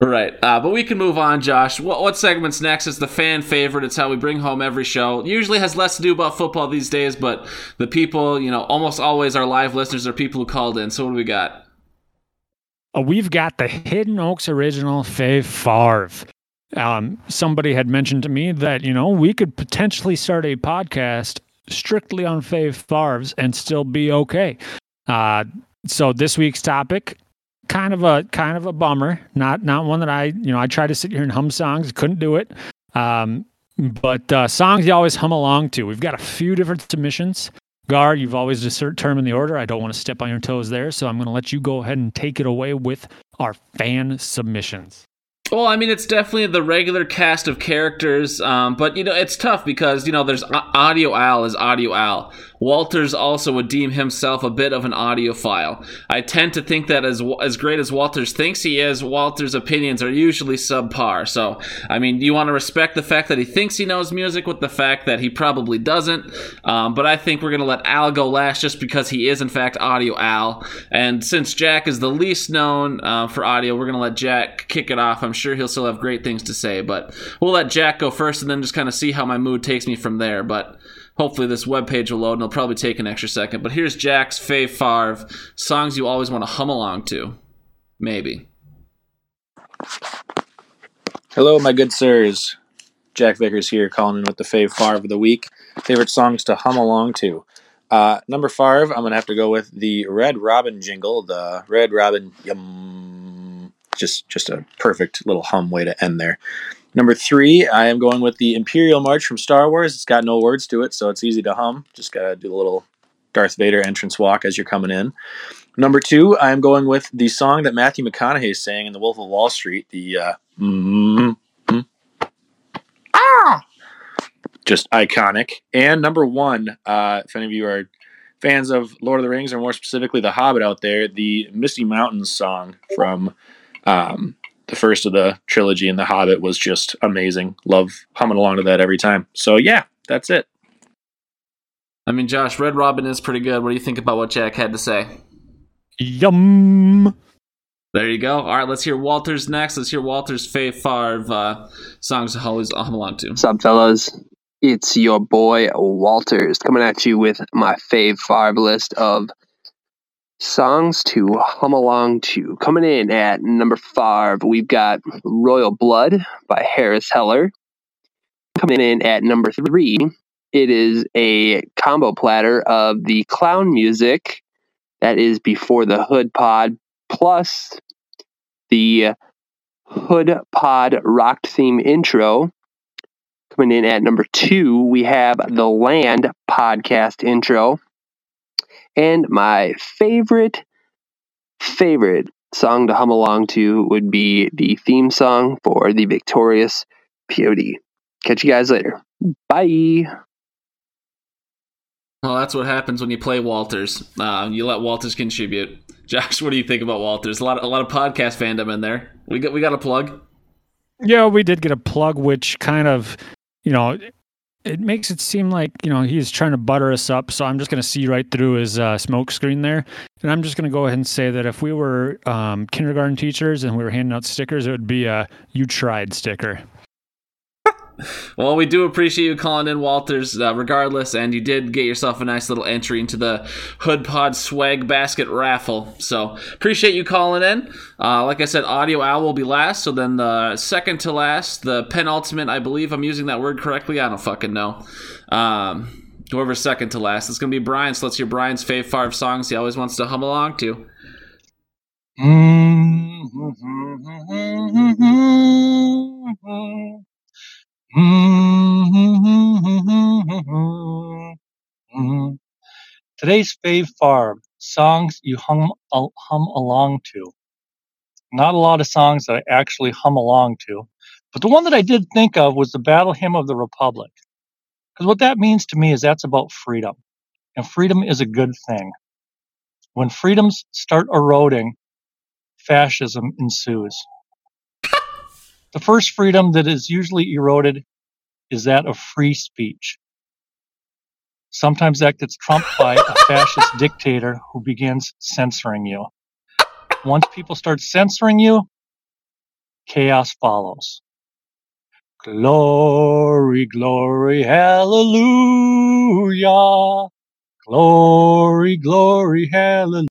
Right. Uh, but we can move on, Josh. What, what segment's next? It's the fan favorite. It's how we bring home every show. Usually has less to do about football these days, but the people, you know, almost always our live listeners are people who called in. So what do we got? Uh, we've got the Hidden Oaks original Fave Favre. Um, somebody had mentioned to me that, you know, we could potentially start a podcast strictly on Fave Favres and still be okay. Uh, so this week's topic, kind of a kind of a bummer. Not not one that I, you know, I tried to sit here and hum songs, couldn't do it. Um, but uh, songs you always hum along to. We've got a few different submissions. Gar, you've always determined the order. I don't want to step on your toes there, so I'm going to let you go ahead and take it away with our fan submissions. Well, I mean, it's definitely the regular cast of characters, um, but you know, it's tough because you know, there's A- Audio Al is Audio Al. Walters also would deem himself a bit of an audiophile. I tend to think that as as great as Walters thinks he is, Walters' opinions are usually subpar. So, I mean, you want to respect the fact that he thinks he knows music with the fact that he probably doesn't. Um, but I think we're gonna let Al go last just because he is in fact Audio Al, and since Jack is the least known uh, for audio, we're gonna let Jack kick it off. I'm sure he'll still have great things to say, but we'll let Jack go first and then just kind of see how my mood takes me from there. But hopefully this webpage will load and it'll probably take an extra second. But here's Jack's Fave Favre songs you always want to hum along to. Maybe. Hello, my good sirs. Jack Vickers here, calling in with the fave Favre of the week. Favorite songs to hum along to. Uh, number five, I'm gonna have to go with the Red Robin jingle, the Red Robin yum. Just just a perfect little hum way to end there. Number three, I am going with the Imperial March from Star Wars. It's got no words to it, so it's easy to hum. Just gotta do a little Darth Vader entrance walk as you're coming in. Number two, I am going with the song that Matthew McConaughey sang in The Wolf of Wall Street. The uh, mm-hmm, ah, just iconic. And number one, uh, if any of you are fans of Lord of the Rings, or more specifically The Hobbit out there, the Misty Mountains song from um, the first of the trilogy and The Hobbit was just amazing. Love humming along to that every time. So yeah, that's it. I mean, Josh, Red Robin is pretty good. What do you think about what Jack had to say? Yum. There you go. All right, let's hear Walter's next. Let's hear Walter's Fave Favre uh, songs to always hum along to. What's up, fellas? It's your boy Walters coming at you with my fave Favre list of songs to hum along to. Coming in at number five, we've got Royal Blood by Harris Heller. Coming in at number three, it is a combo platter of the clown music that is before the Hood Pod plus the Hood Pod rock theme intro. Coming in at number two, we have the Land podcast intro. And my favorite, favorite song to hum along to would be the theme song for the Victorious POD. Catch you guys later. Bye. Well, that's what happens when you play Walters. Uh, you let Walters contribute. Josh, what do you think about Walters? A lot, of, a lot of podcast fandom in there. We got, we got a plug. Yeah, we did get a plug, which kind of, you know, it makes it seem like you know he's trying to butter us up. So I'm just going to see right through his uh, smoke screen there, and I'm just going to go ahead and say that if we were um, kindergarten teachers and we were handing out stickers, it would be a "You tried" sticker. Well, we do appreciate you calling in, Walters, uh, regardless, and you did get yourself a nice little entry into the Hood Pod swag basket raffle. So appreciate you calling in. Uh, like I said, Audio Al will be last, so then the second to last, the penultimate, I believe I'm using that word correctly. I don't fucking know. Um, whoever's second to last, it's gonna be Brian. So let's hear Brian's fave five songs he always wants to hum along to. Mm-hmm. Today's fave farm songs you hum hum along to. Not a lot of songs that I actually hum along to, but the one that I did think of was the Battle Hymn of the Republic. Because what that means to me is that's about freedom, and freedom is a good thing. When freedoms start eroding, fascism ensues. The first freedom that is usually eroded is that of free speech. Sometimes that gets trumped by a fascist dictator who begins censoring you. Once people start censoring you, chaos follows. Glory, glory, hallelujah. Glory, glory, hallelujah.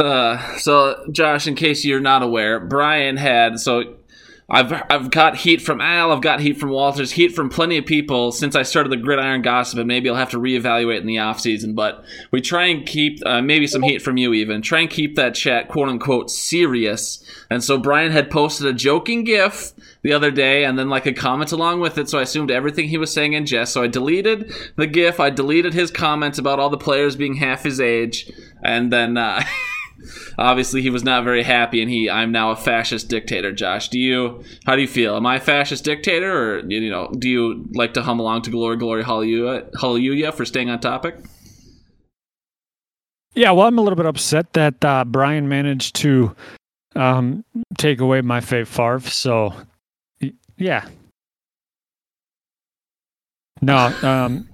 Uh, so, Josh, in case you're not aware, Brian had so I've I've got heat from Al, I've got heat from Walters, heat from plenty of people since I started the Gridiron Gossip, and maybe I'll have to reevaluate in the off season. But we try and keep uh, maybe some heat from you even try and keep that chat quote unquote serious. And so Brian had posted a joking GIF the other day, and then like a comment along with it. So I assumed everything he was saying in jest. So I deleted the GIF. I deleted his comments about all the players being half his age, and then. Uh, obviously he was not very happy and he i'm now a fascist dictator josh. Do you how do you feel? Am i a fascist dictator or you know do you like to hum along to glory glory hallelujah for staying on topic? Yeah well i'm a little bit upset that uh, brian managed to um, take away my fave farf so yeah. No um,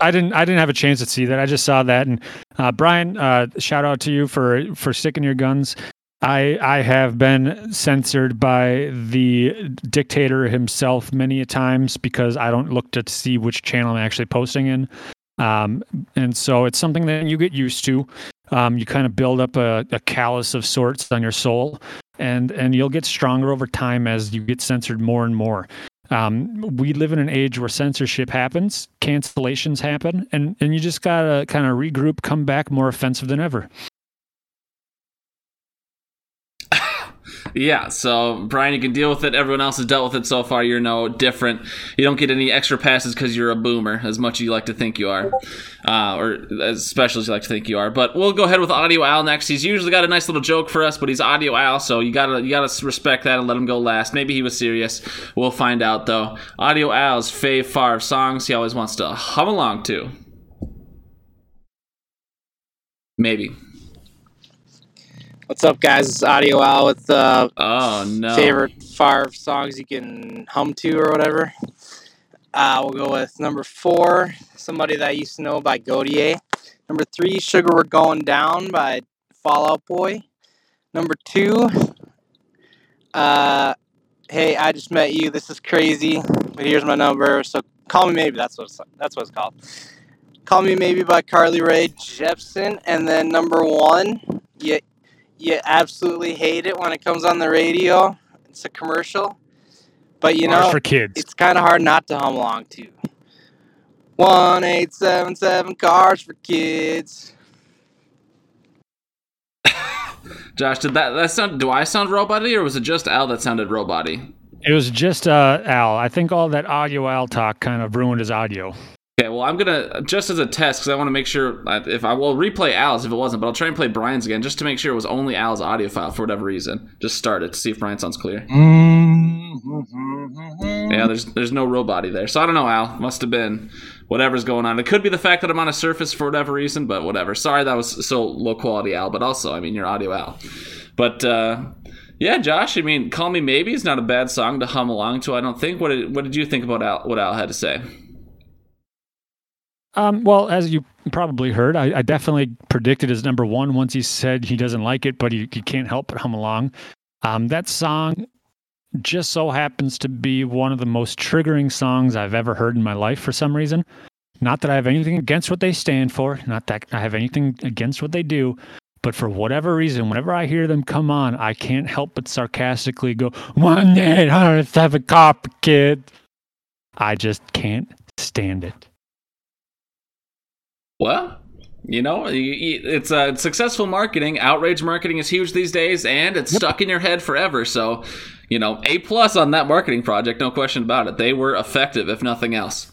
I didn't. I didn't have a chance to see that. I just saw that. And uh, Brian, uh, shout out to you for for sticking your guns. I I have been censored by the dictator himself many a times because I don't look to see which channel I'm actually posting in. Um, and so it's something that you get used to. Um, you kind of build up a, a callus of sorts on your soul, and and you'll get stronger over time as you get censored more and more. Um, we live in an age where censorship happens, cancellations happen, and, and you just got to kind of regroup, come back more offensive than ever. Yeah, so Brian, you can deal with it. Everyone else has dealt with it so far. You're no different. You don't get any extra passes because you're a boomer, as much as you like to think you are, uh, or as special as you like to think you are. But we'll go ahead with Audio Al next. He's usually got a nice little joke for us, but he's Audio Al, so you gotta you gotta respect that and let him go last. Maybe he was serious. We'll find out though. Audio Al's fave Favre songs he always wants to hum along to. Maybe. What's up, guys? It's Audio Al with uh, Oh no. favorite Favre songs you can hum to or whatever. Uh, we'll go with number four, Somebody That I Used to Know by Gotye. Number three, Sugar We're Going Down by Fall Out Boy. Number two, uh, Hey, I Just Met You. This is crazy, but here's my number. So call me maybe. That's what it's, that's what it's called. Call Me Maybe by Carly Rae Jepsen. And then number one, yeah, you absolutely hate it when it comes on the radio. It's a commercial. But you Bars know, for kids. it's kind of hard not to hum along to. 1877 cars for kids. Josh, did that that sound? Do I sound roboty, or was it just Al that sounded roboty? It was just uh, Al. I think all that audio Al talk kind of ruined his audio. Okay, well, I'm gonna just as a test because I want to make sure uh, if I will replay Al's if it wasn't, but I'll try and play Brian's again just to make sure it was only Al's audio file for whatever reason. Just start it to see if Brian sounds clear. Mm-hmm. Yeah, there's there's no roboty there, so I don't know, Al. Must have been whatever's going on. It could be the fact that I'm on a Surface for whatever reason, but whatever. Sorry that was so low quality, Al. But also, I mean, your audio, Al. But uh, yeah, Josh. I mean, "Call Me Maybe" is not a bad song to hum along to. I don't think. What did what did you think about Al? What Al had to say? Um, well, as you probably heard, I, I definitely predicted his number one once he said he doesn't like it, but he, he can't help but hum along. Um, that song just so happens to be one of the most triggering songs I've ever heard in my life for some reason. Not that I have anything against what they stand for, not that I have anything against what they do, but for whatever reason, whenever I hear them come on, I can't help but sarcastically go, 1 807 copper kid. I just can't stand it. Well, you know, it's uh, successful marketing. Outrage marketing is huge these days, and it's stuck in your head forever. So, you know, a plus on that marketing project, no question about it. They were effective, if nothing else.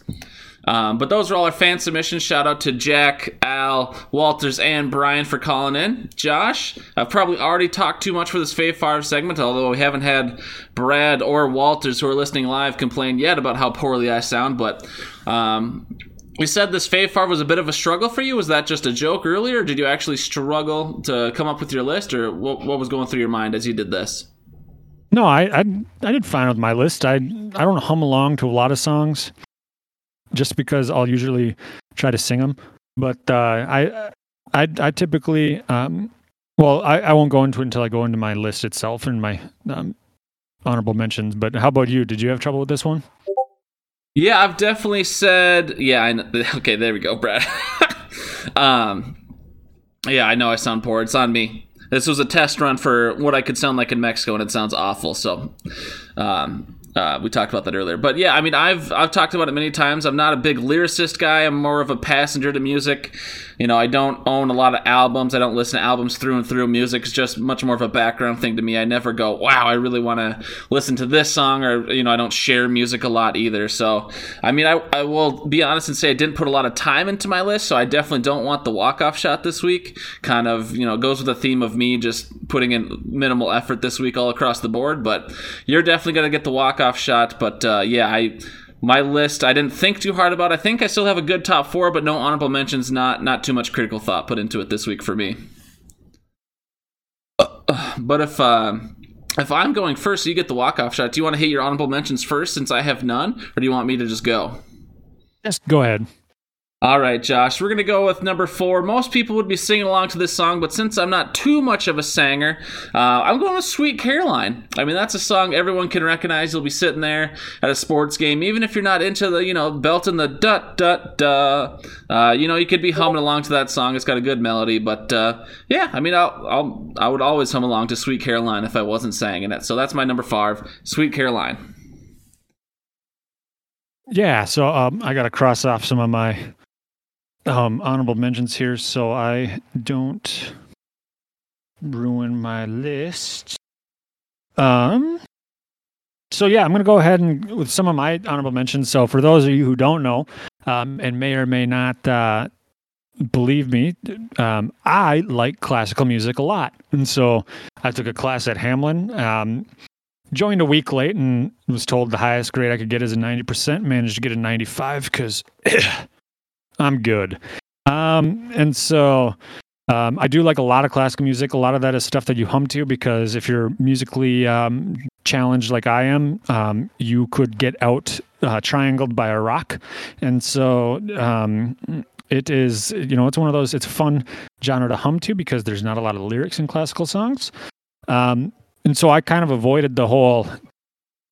Um, but those are all our fan submissions. Shout out to Jack, Al, Walters, and Brian for calling in. Josh, I've probably already talked too much for this Fave Five segment, although we haven't had Brad or Walters who are listening live complain yet about how poorly I sound. But um, we said this Fave Five was a bit of a struggle for you. Was that just a joke earlier? Did you actually struggle to come up with your list, or what, what was going through your mind as you did this? No, I, I I did fine with my list. I I don't hum along to a lot of songs, just because I'll usually try to sing them. But uh, I I I typically um, well I, I won't go into it until I go into my list itself and my um, honorable mentions. But how about you? Did you have trouble with this one? Yeah, I've definitely said. Yeah, I know. okay. There we go, Brad. um, yeah, I know I sound poor. It's on me. This was a test run for what I could sound like in Mexico, and it sounds awful. So, um, uh, we talked about that earlier. But yeah, I mean, I've I've talked about it many times. I'm not a big lyricist guy. I'm more of a passenger to music. You know, I don't own a lot of albums. I don't listen to albums through and through. Music is just much more of a background thing to me. I never go, wow, I really want to listen to this song, or you know, I don't share music a lot either. So, I mean, I I will be honest and say I didn't put a lot of time into my list. So I definitely don't want the walk off shot this week. Kind of, you know, goes with the theme of me just putting in minimal effort this week all across the board. But you're definitely gonna get the walk off shot. But uh, yeah, I my list I didn't think too hard about. I think I still have a good top four, but no honorable mentions. Not not too much critical thought put into it this week for me. But if uh, if I'm going first, you get the walk off shot. Do you want to hit your honorable mentions first, since I have none, or do you want me to just go? Just go ahead. All right, Josh, we're going to go with number four. Most people would be singing along to this song, but since I'm not too much of a singer, uh, I'm going with Sweet Caroline. I mean, that's a song everyone can recognize. You'll be sitting there at a sports game, even if you're not into the, you know, belting the da da da. Uh, you know, you could be humming along to that song. It's got a good melody, but uh, yeah, I mean, I'll, I'll, I would always hum along to Sweet Caroline if I wasn't singing it. So that's my number five, Sweet Caroline. yeah, so um, I got to cross off some of my um, honorable mentions here, so I don't ruin my list. Um, so yeah, I'm gonna go ahead and with some of my honorable mentions. So for those of you who don't know, um, and may or may not uh, believe me, um, I like classical music a lot, and so I took a class at Hamline. Um, joined a week late and was told the highest grade I could get is a 90%. Managed to get a 95 because I'm good. Um, and so um, I do like a lot of classical music. A lot of that is stuff that you hum to because if you're musically um, challenged like I am, um, you could get out uh, triangled by a rock. And so um, it is, you know, it's one of those, it's a fun genre to hum to because there's not a lot of lyrics in classical songs. Um, and so I kind of avoided the whole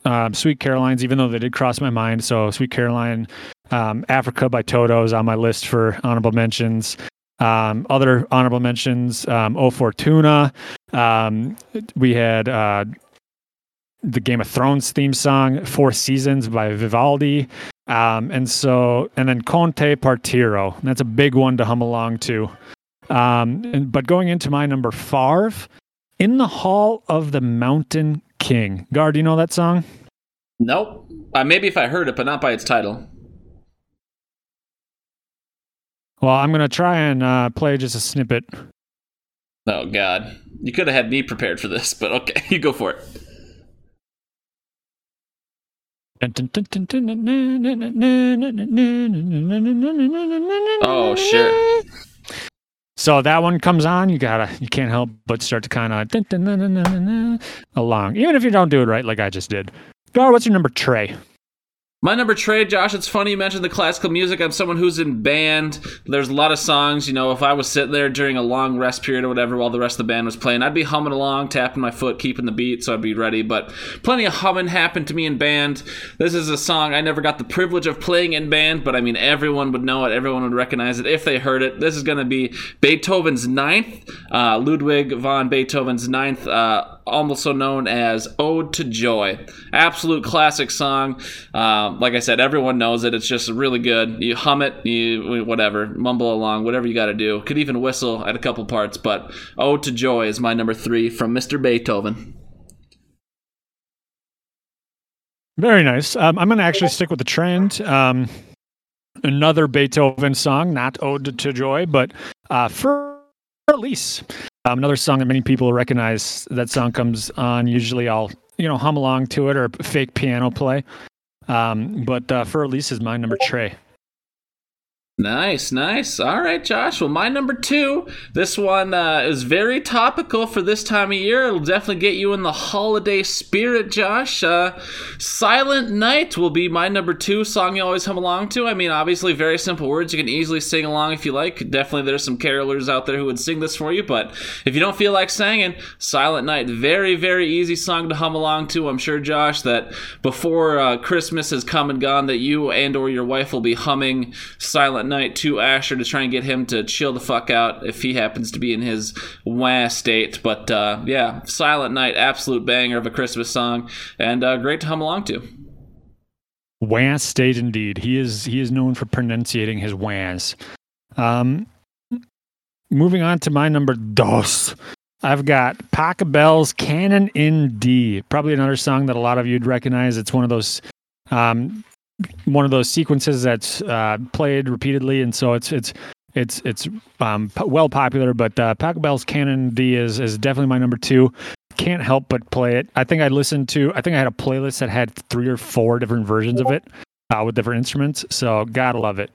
um, Sweet Carolines, even though they did cross my mind. So Sweet Caroline, um, Africa by Toto is on my list for honorable mentions. Um, other honorable mentions, um, O Fortuna. Um, we had uh, the Game of Thrones theme song, Four Seasons by Vivaldi. Um, and so, and then Con te partirò. That's a big one to hum along to. Um, and, but going into my number five, In the Hall of the Mountain King. Gar, do you know that song? Nope. Uh, maybe if I heard it, but not by its title. Well, I'm going to try and uh, play just a snippet. Oh, God. You could have had me prepared for this, but okay, you go for it. Oh, sure. So that one comes on, you gotta, you can't help but start to kind of along, even if you don't do it right, like I just did. Gar, what's your number, Trey? My number trade, Josh. It's funny you mentioned the classical music. I'm someone who's in band. There's a lot of songs. You know, if I was sitting there during a long rest period or whatever while the rest of the band was playing, I'd be humming along, tapping my foot, keeping the beat, so I'd be ready. But plenty of humming happened to me in band. This is a song I never got the privilege of playing in band, but I mean, everyone would know it. Everyone would recognize it if they heard it. This is going to be Beethoven's Ninth, uh, Ludwig von Beethoven's Ninth. Uh, also known as Ode to Joy. Absolute classic song. Um, like I said, everyone knows it. It's just really good. You hum it, you whatever, mumble along, whatever you got to do. Could even whistle at a couple parts, but Ode to Joy is my number three from Mr. Beethoven. Very nice. Um, I'm going to actually stick with the trend. Um, another Beethoven song, not Ode to Joy, but uh, Für Elise. Um, another song that many people recognize. That song comes on. Usually, I'll you know hum along to it or fake piano play. Um, but uh, Für Elise is my number Trey. Nice, nice. All right, Josh. Well, my number two. This one uh, is very topical for this time of year. It'll definitely get you in the holiday spirit, Josh. Uh, Silent Night will be my number two song you always hum along to. I mean, obviously, very simple words. You can easily sing along if you like. Definitely, there's some carolers out there who would sing this for you. But if you don't feel like singing, Silent Night, very, very easy song to hum along to. I'm sure, Josh, that before uh, Christmas has come and gone, that you and or your wife will be humming Silent Night to Asher to try and get him to chill the fuck out if he happens to be in his wah state. But uh, yeah, Silent Night, absolute banger of a Christmas song, and uh, great to hum along to. Wah state indeed. He is he is known for pronunciating his wahs. Um, moving on to my number dos. I've got Pachelbel's Canon in D. Probably another song that a lot of you'd recognize. It's one of those um, one of those sequences that's uh, played repeatedly, and so it's it's it's it's um, well popular. But uh, Pachelbel's Canon D is is definitely my number two. Can't help but play it. I think I listened to. I think I had a playlist that had three or four different versions of it uh, with different instruments. So gotta love it.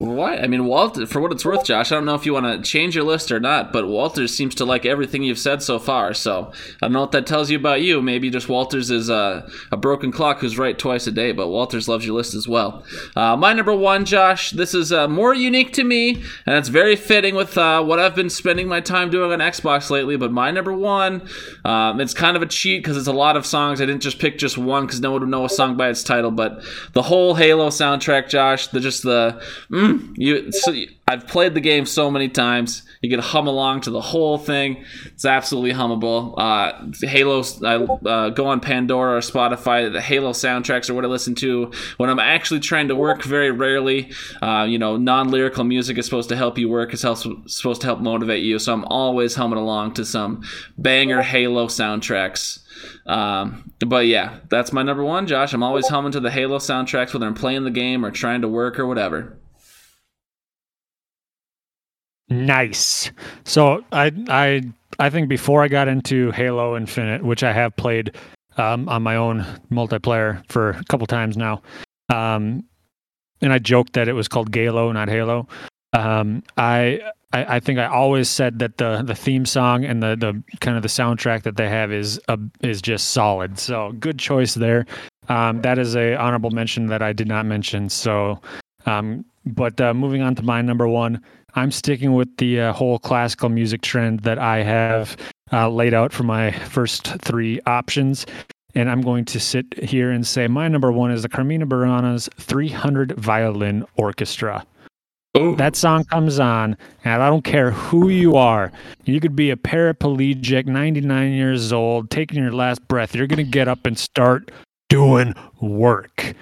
What? I mean, Walter, for what it's worth, Josh, I don't know if you want to change your list or not, but Walters seems to like everything you've said so far. So I don't know what that tells you about you. Maybe just Walters is a, a broken clock who's right twice a day, but Walters loves your list as well. Uh, my number one, Josh, this is uh, more unique to me, and it's very fitting with uh, what I've been spending my time doing on Xbox lately. But my number one, um, it's kind of a cheat because it's a lot of songs. I didn't just pick just one because no one would know a song by its title, but the whole Halo soundtrack, Josh, the just the. Mm, Mm, you, so I've played the game so many times. You can hum along to the whole thing. It's absolutely hummable. Uh, Halo, I uh, go on Pandora or Spotify. The Halo soundtracks are what I listen to when I'm actually trying to work. Very rarely, uh, you know, non-lyrical music is supposed to help you work. It's supposed to help motivate you. So I'm always humming along to some banger Halo soundtracks. Um, but yeah, that's my number one, Josh. I'm always humming to the Halo soundtracks whether I'm playing the game or trying to work or whatever. Nice. So I I I think before I got into Halo Infinite, which I have played um, on my own multiplayer for a couple times now, um, and I joked that it was called Galo, not Halo. Um, I, I, I think I always said that the the theme song and the the kind of the soundtrack that they have is a, is just solid. So good choice there. Um, that is a honorable mention that I did not mention. So, um, but uh, moving on to my number one. I'm sticking with the uh, whole classical music trend that I have uh, laid out for my first three options. And I'm going to sit here and say my number one is the Carmina Burana's 300 Violin Orchestra. Ooh. That song comes on, and I don't care who you are. You could be a paraplegic, 99 years old, taking your last breath. You're going to get up and start doing work.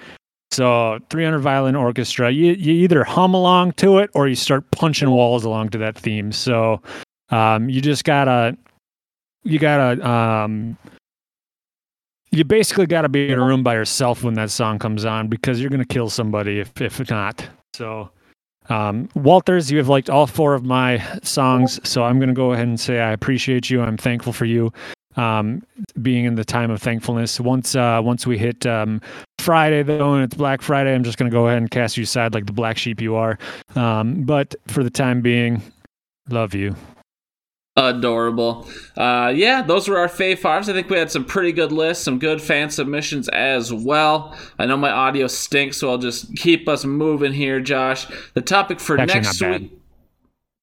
So 300 violin orchestra, you, you either hum along to it or you start punching walls along to that theme. So um, you just gotta, you gotta, um, you basically gotta be in a room by yourself when that song comes on because you're gonna kill somebody if if not. So um, Walters, you have liked all four of my songs, so I'm gonna go ahead and say I appreciate you. I'm thankful for you um, being in the time of thankfulness. Once uh, once we hit um, Friday though, and it's Black Friday, I'm just going to go ahead and cast you aside like the black sheep you are. Um, but for the time being, love you. Adorable. Uh, yeah, those were our fave fives. I think we had some pretty good lists, some good fan submissions as well. I know my audio stinks, so I'll just keep us moving here, Josh. The topic for Actually, next week.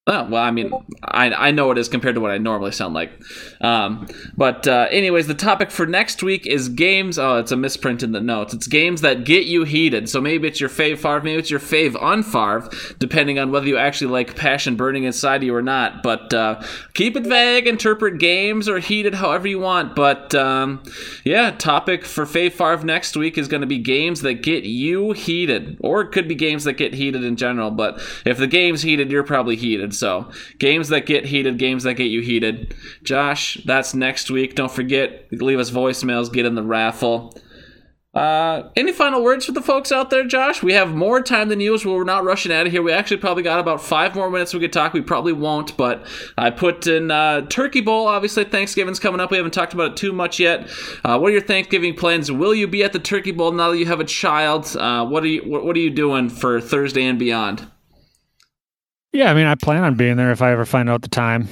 Oh, well, I mean, I, I know it is compared to what I normally sound like. Um, but, uh, anyways, the topic for next week is games. Oh, it's a misprint in the notes. It's games that get you heated. So maybe it's your fave farv, maybe it's your fave unfarv, depending on whether you actually like passion burning inside you or not. But uh, keep it vague, interpret games or heated however you want. But, um, yeah, topic for fave farv next week is going to be games that get you heated. Or it could be games that get heated in general. But if the game's heated, you're probably heated. So, games that get heated, games that get you heated. Josh, that's next week. Don't forget, leave us voicemails, get in the raffle. Uh, any final words for the folks out there, Josh? We have more time than usual. We're not rushing out of here. We actually probably got about five more minutes we could talk. We probably won't, but I put in uh, Turkey Bowl. Obviously, Thanksgiving's coming up. We haven't talked about it too much yet. Uh, what are your Thanksgiving plans? Will you be at the Turkey Bowl now that you have a child? Uh, what are you what, what are you doing for Thursday and beyond? Yeah, I mean, I plan on being there if I ever find out the time.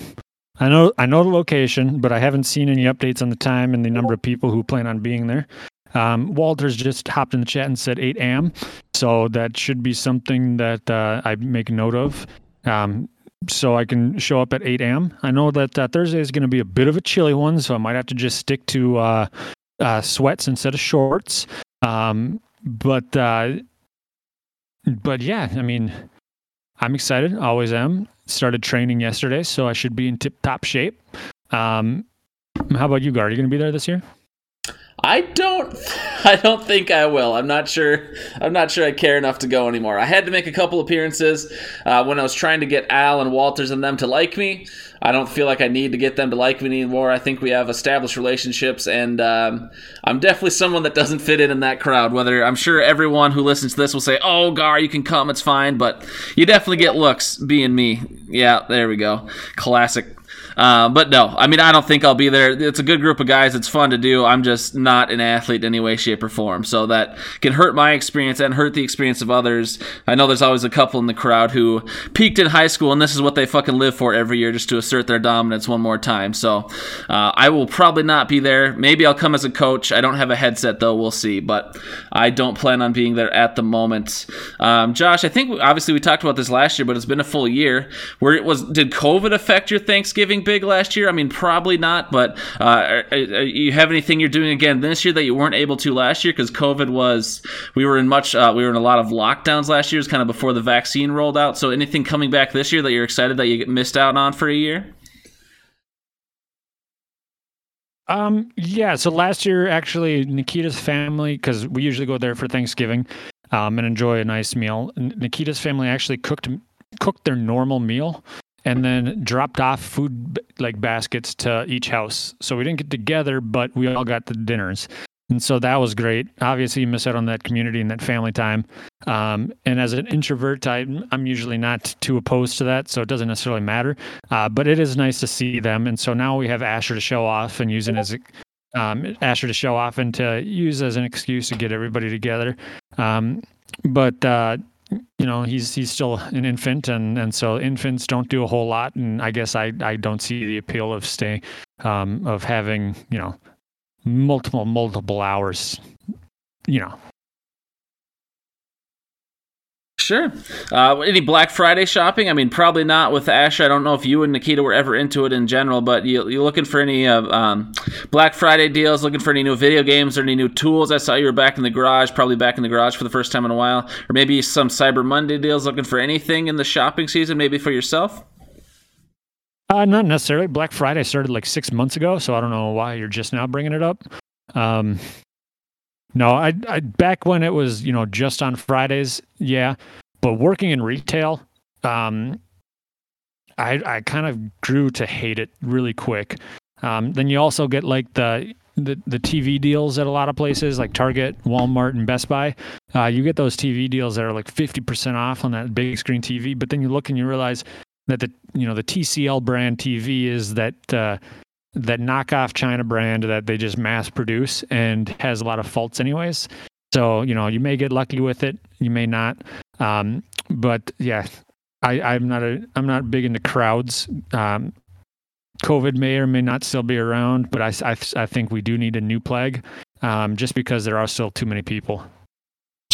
I know I know the location, but I haven't seen any updates on the time and the number of people who plan on being there. Um, Walters just hopped in the chat and said 8 a.m. So that should be something that uh, I make note of. Um, so I can show up at 8 a.m. I know that uh, Thursday is going to be a bit of a chilly one, so I might have to just stick to uh, uh, sweats instead of shorts. Um, but uh, but yeah, I mean, I'm excited. Always am. Started training yesterday, so I should be in tip top shape. Um, how about you, Gar? Are you going to be there this year? I don't I don't think I will. I'm not sure I'm not sure I care enough to go anymore. I had to make a couple appearances uh, when I was trying to get Al and Walters and them to like me. I don't feel like I need to get them to like me anymore. I think we have established relationships, and um, I'm definitely someone that doesn't fit in in that crowd. Whether I'm sure everyone who listens to this will say, "Oh, Gar, you can come, it's fine," but you definitely get looks being me. Yeah, there we go. Classic uh, but no, I mean, I don't think I'll be there. It's a good group of guys. It's fun to do. I'm just not an athlete in any way, shape, or form. So that can hurt my experience and hurt the experience of others. I know there's always a couple in the crowd who peaked in high school, and this is what they fucking live for every year just to assert their dominance one more time. So uh, I will probably not be there. Maybe I'll come as a coach. I don't have a headset, though. We'll see. But I don't plan on being there at the moment. Um, Josh, I think obviously we talked about this last year, but it's been a full year. Where it was, did COVID affect your Thanksgiving? Big last year? I mean, probably not. But uh, are, are you have anything you're doing again this year that you weren't able to last year because COVID was we were in much uh, we were in a lot of lockdowns last year, kind of before the vaccine rolled out. So anything coming back this year that you're excited that you missed out on for a year? Um, yeah. So last year, actually, Nikita's family, because we usually go there for Thanksgiving, um, and enjoy a nice meal. Nikita's family actually cooked cooked their normal meal and then dropped off food like baskets to each house. So we didn't get together, but we all got the dinners. And so that was great. Obviously, you miss out on that community and that family time. Um, and as an introvert, I, am usually not too opposed to that, so it doesn't necessarily matter. Uh, but it is nice to see them. And so now we have Asher to show off and it as um, Asher to show off and to use as an excuse to get everybody together. Um, but uh, you know he's he's still an infant and and so infants don't do a whole lot. And i guess i i don't see the appeal of staying um of having you know multiple multiple hours you know Sure. Uh, any Black Friday shopping? I mean, probably not with Ash. I don't know if you and Nikita were ever into it in general, but you, you looking for any uh, um, Black Friday deals? Looking for any new video games or any new tools? I saw you were back in the garage, probably back in the garage for the first time in a while, or maybe some Cyber Monday deals. Looking for anything in the shopping season, maybe for yourself. Uh, not necessarily. Black Friday started like six months ago, so I don't know why you're just now bringing it up. Um, no, I, I back when it was you know just on Fridays, yeah. But working in retail, um, I I kind of grew to hate it really quick. Um, then you also get like the, the the TV deals at a lot of places like Target, Walmart, and Best Buy. Uh, you get those TV deals that are like fifty percent off on that big screen TV. But then you look and you realize that the you know the TCL brand TV is that uh, that knockoff China brand that they just mass produce and has a lot of faults anyways. So you know you may get lucky with it, you may not. Um, but yeah, I, I'm not a I'm not big into crowds. Um, COVID may or may not still be around, but I, I, I think we do need a new plague, um, just because there are still too many people.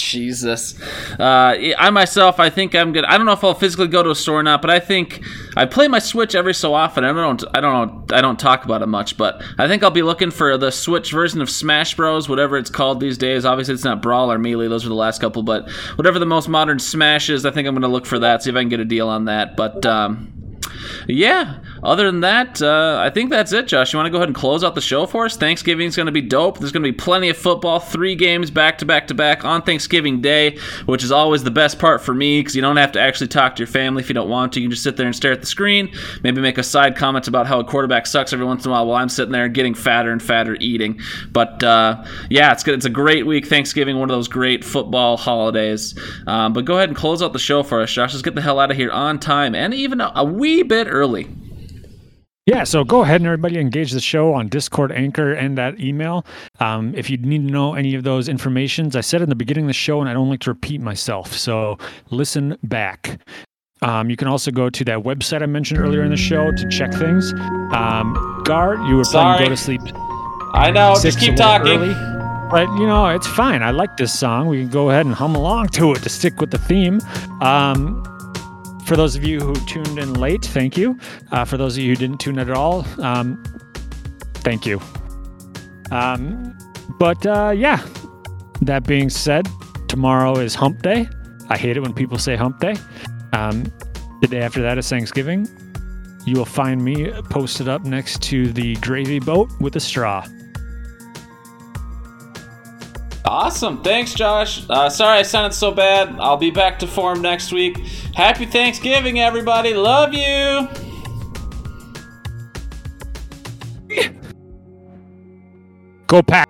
Jesus. Uh, I myself, I think I'm good. I don't know if I'll physically go to a store or not, but I think I play my Switch every so often. I don't, I don't, I don't talk about it much, but I think I'll be looking for the Switch version of Smash Bros, whatever it's called these days. Obviously, it's not Brawl or Melee; those are the last couple. But whatever the most modern Smash is, I think I'm going to look for that. See if I can get a deal on that. But um, yeah, other than that, uh, I think that's it, Josh. You want to go ahead and close out the show for us? Thanksgiving's going to be dope. There's going to be plenty of football, three games back to back to back on Thanksgiving Day, which is always the best part for me because you don't have to actually talk to your family if you don't want to. You can just sit there and stare at the screen, maybe make a side comment about how a quarterback sucks every once in a while while I'm sitting there getting fatter and fatter eating. But uh, yeah, it's good. It's a great week. Thanksgiving, one of those great football holidays. Um, but go ahead and close out the show for us, Josh. Let's get the hell out of here on time and even a, a wee bit early. Yeah, so go ahead and everybody engage the show on Discord, Anchor, and that email. Um, if you need to know any of those informations, I said in the beginning of the show, and I don't like to repeat myself, so listen back. Um, you can also go to that website I mentioned earlier in the show to check things. Um, Gar, you were Sorry. planning to go to sleep. I know. Just keep talking. early. But you know, it's fine. I like this song. We can go ahead and hum along to it to stick with the theme. Um, for those of you who tuned in late, thank you. Uh, for those of you who didn't tune in at all, um, thank you. Um, but uh, yeah, that being said, tomorrow is Hump Day. I hate it when people say Hump Day. Um, the day after that is Thanksgiving. You will find me posted up next to the gravy boat with a straw. Awesome. Thanks, Josh. Uh, sorry I sounded so bad. I'll be back to form next week. Happy Thanksgiving, everybody. Love you. Go pack.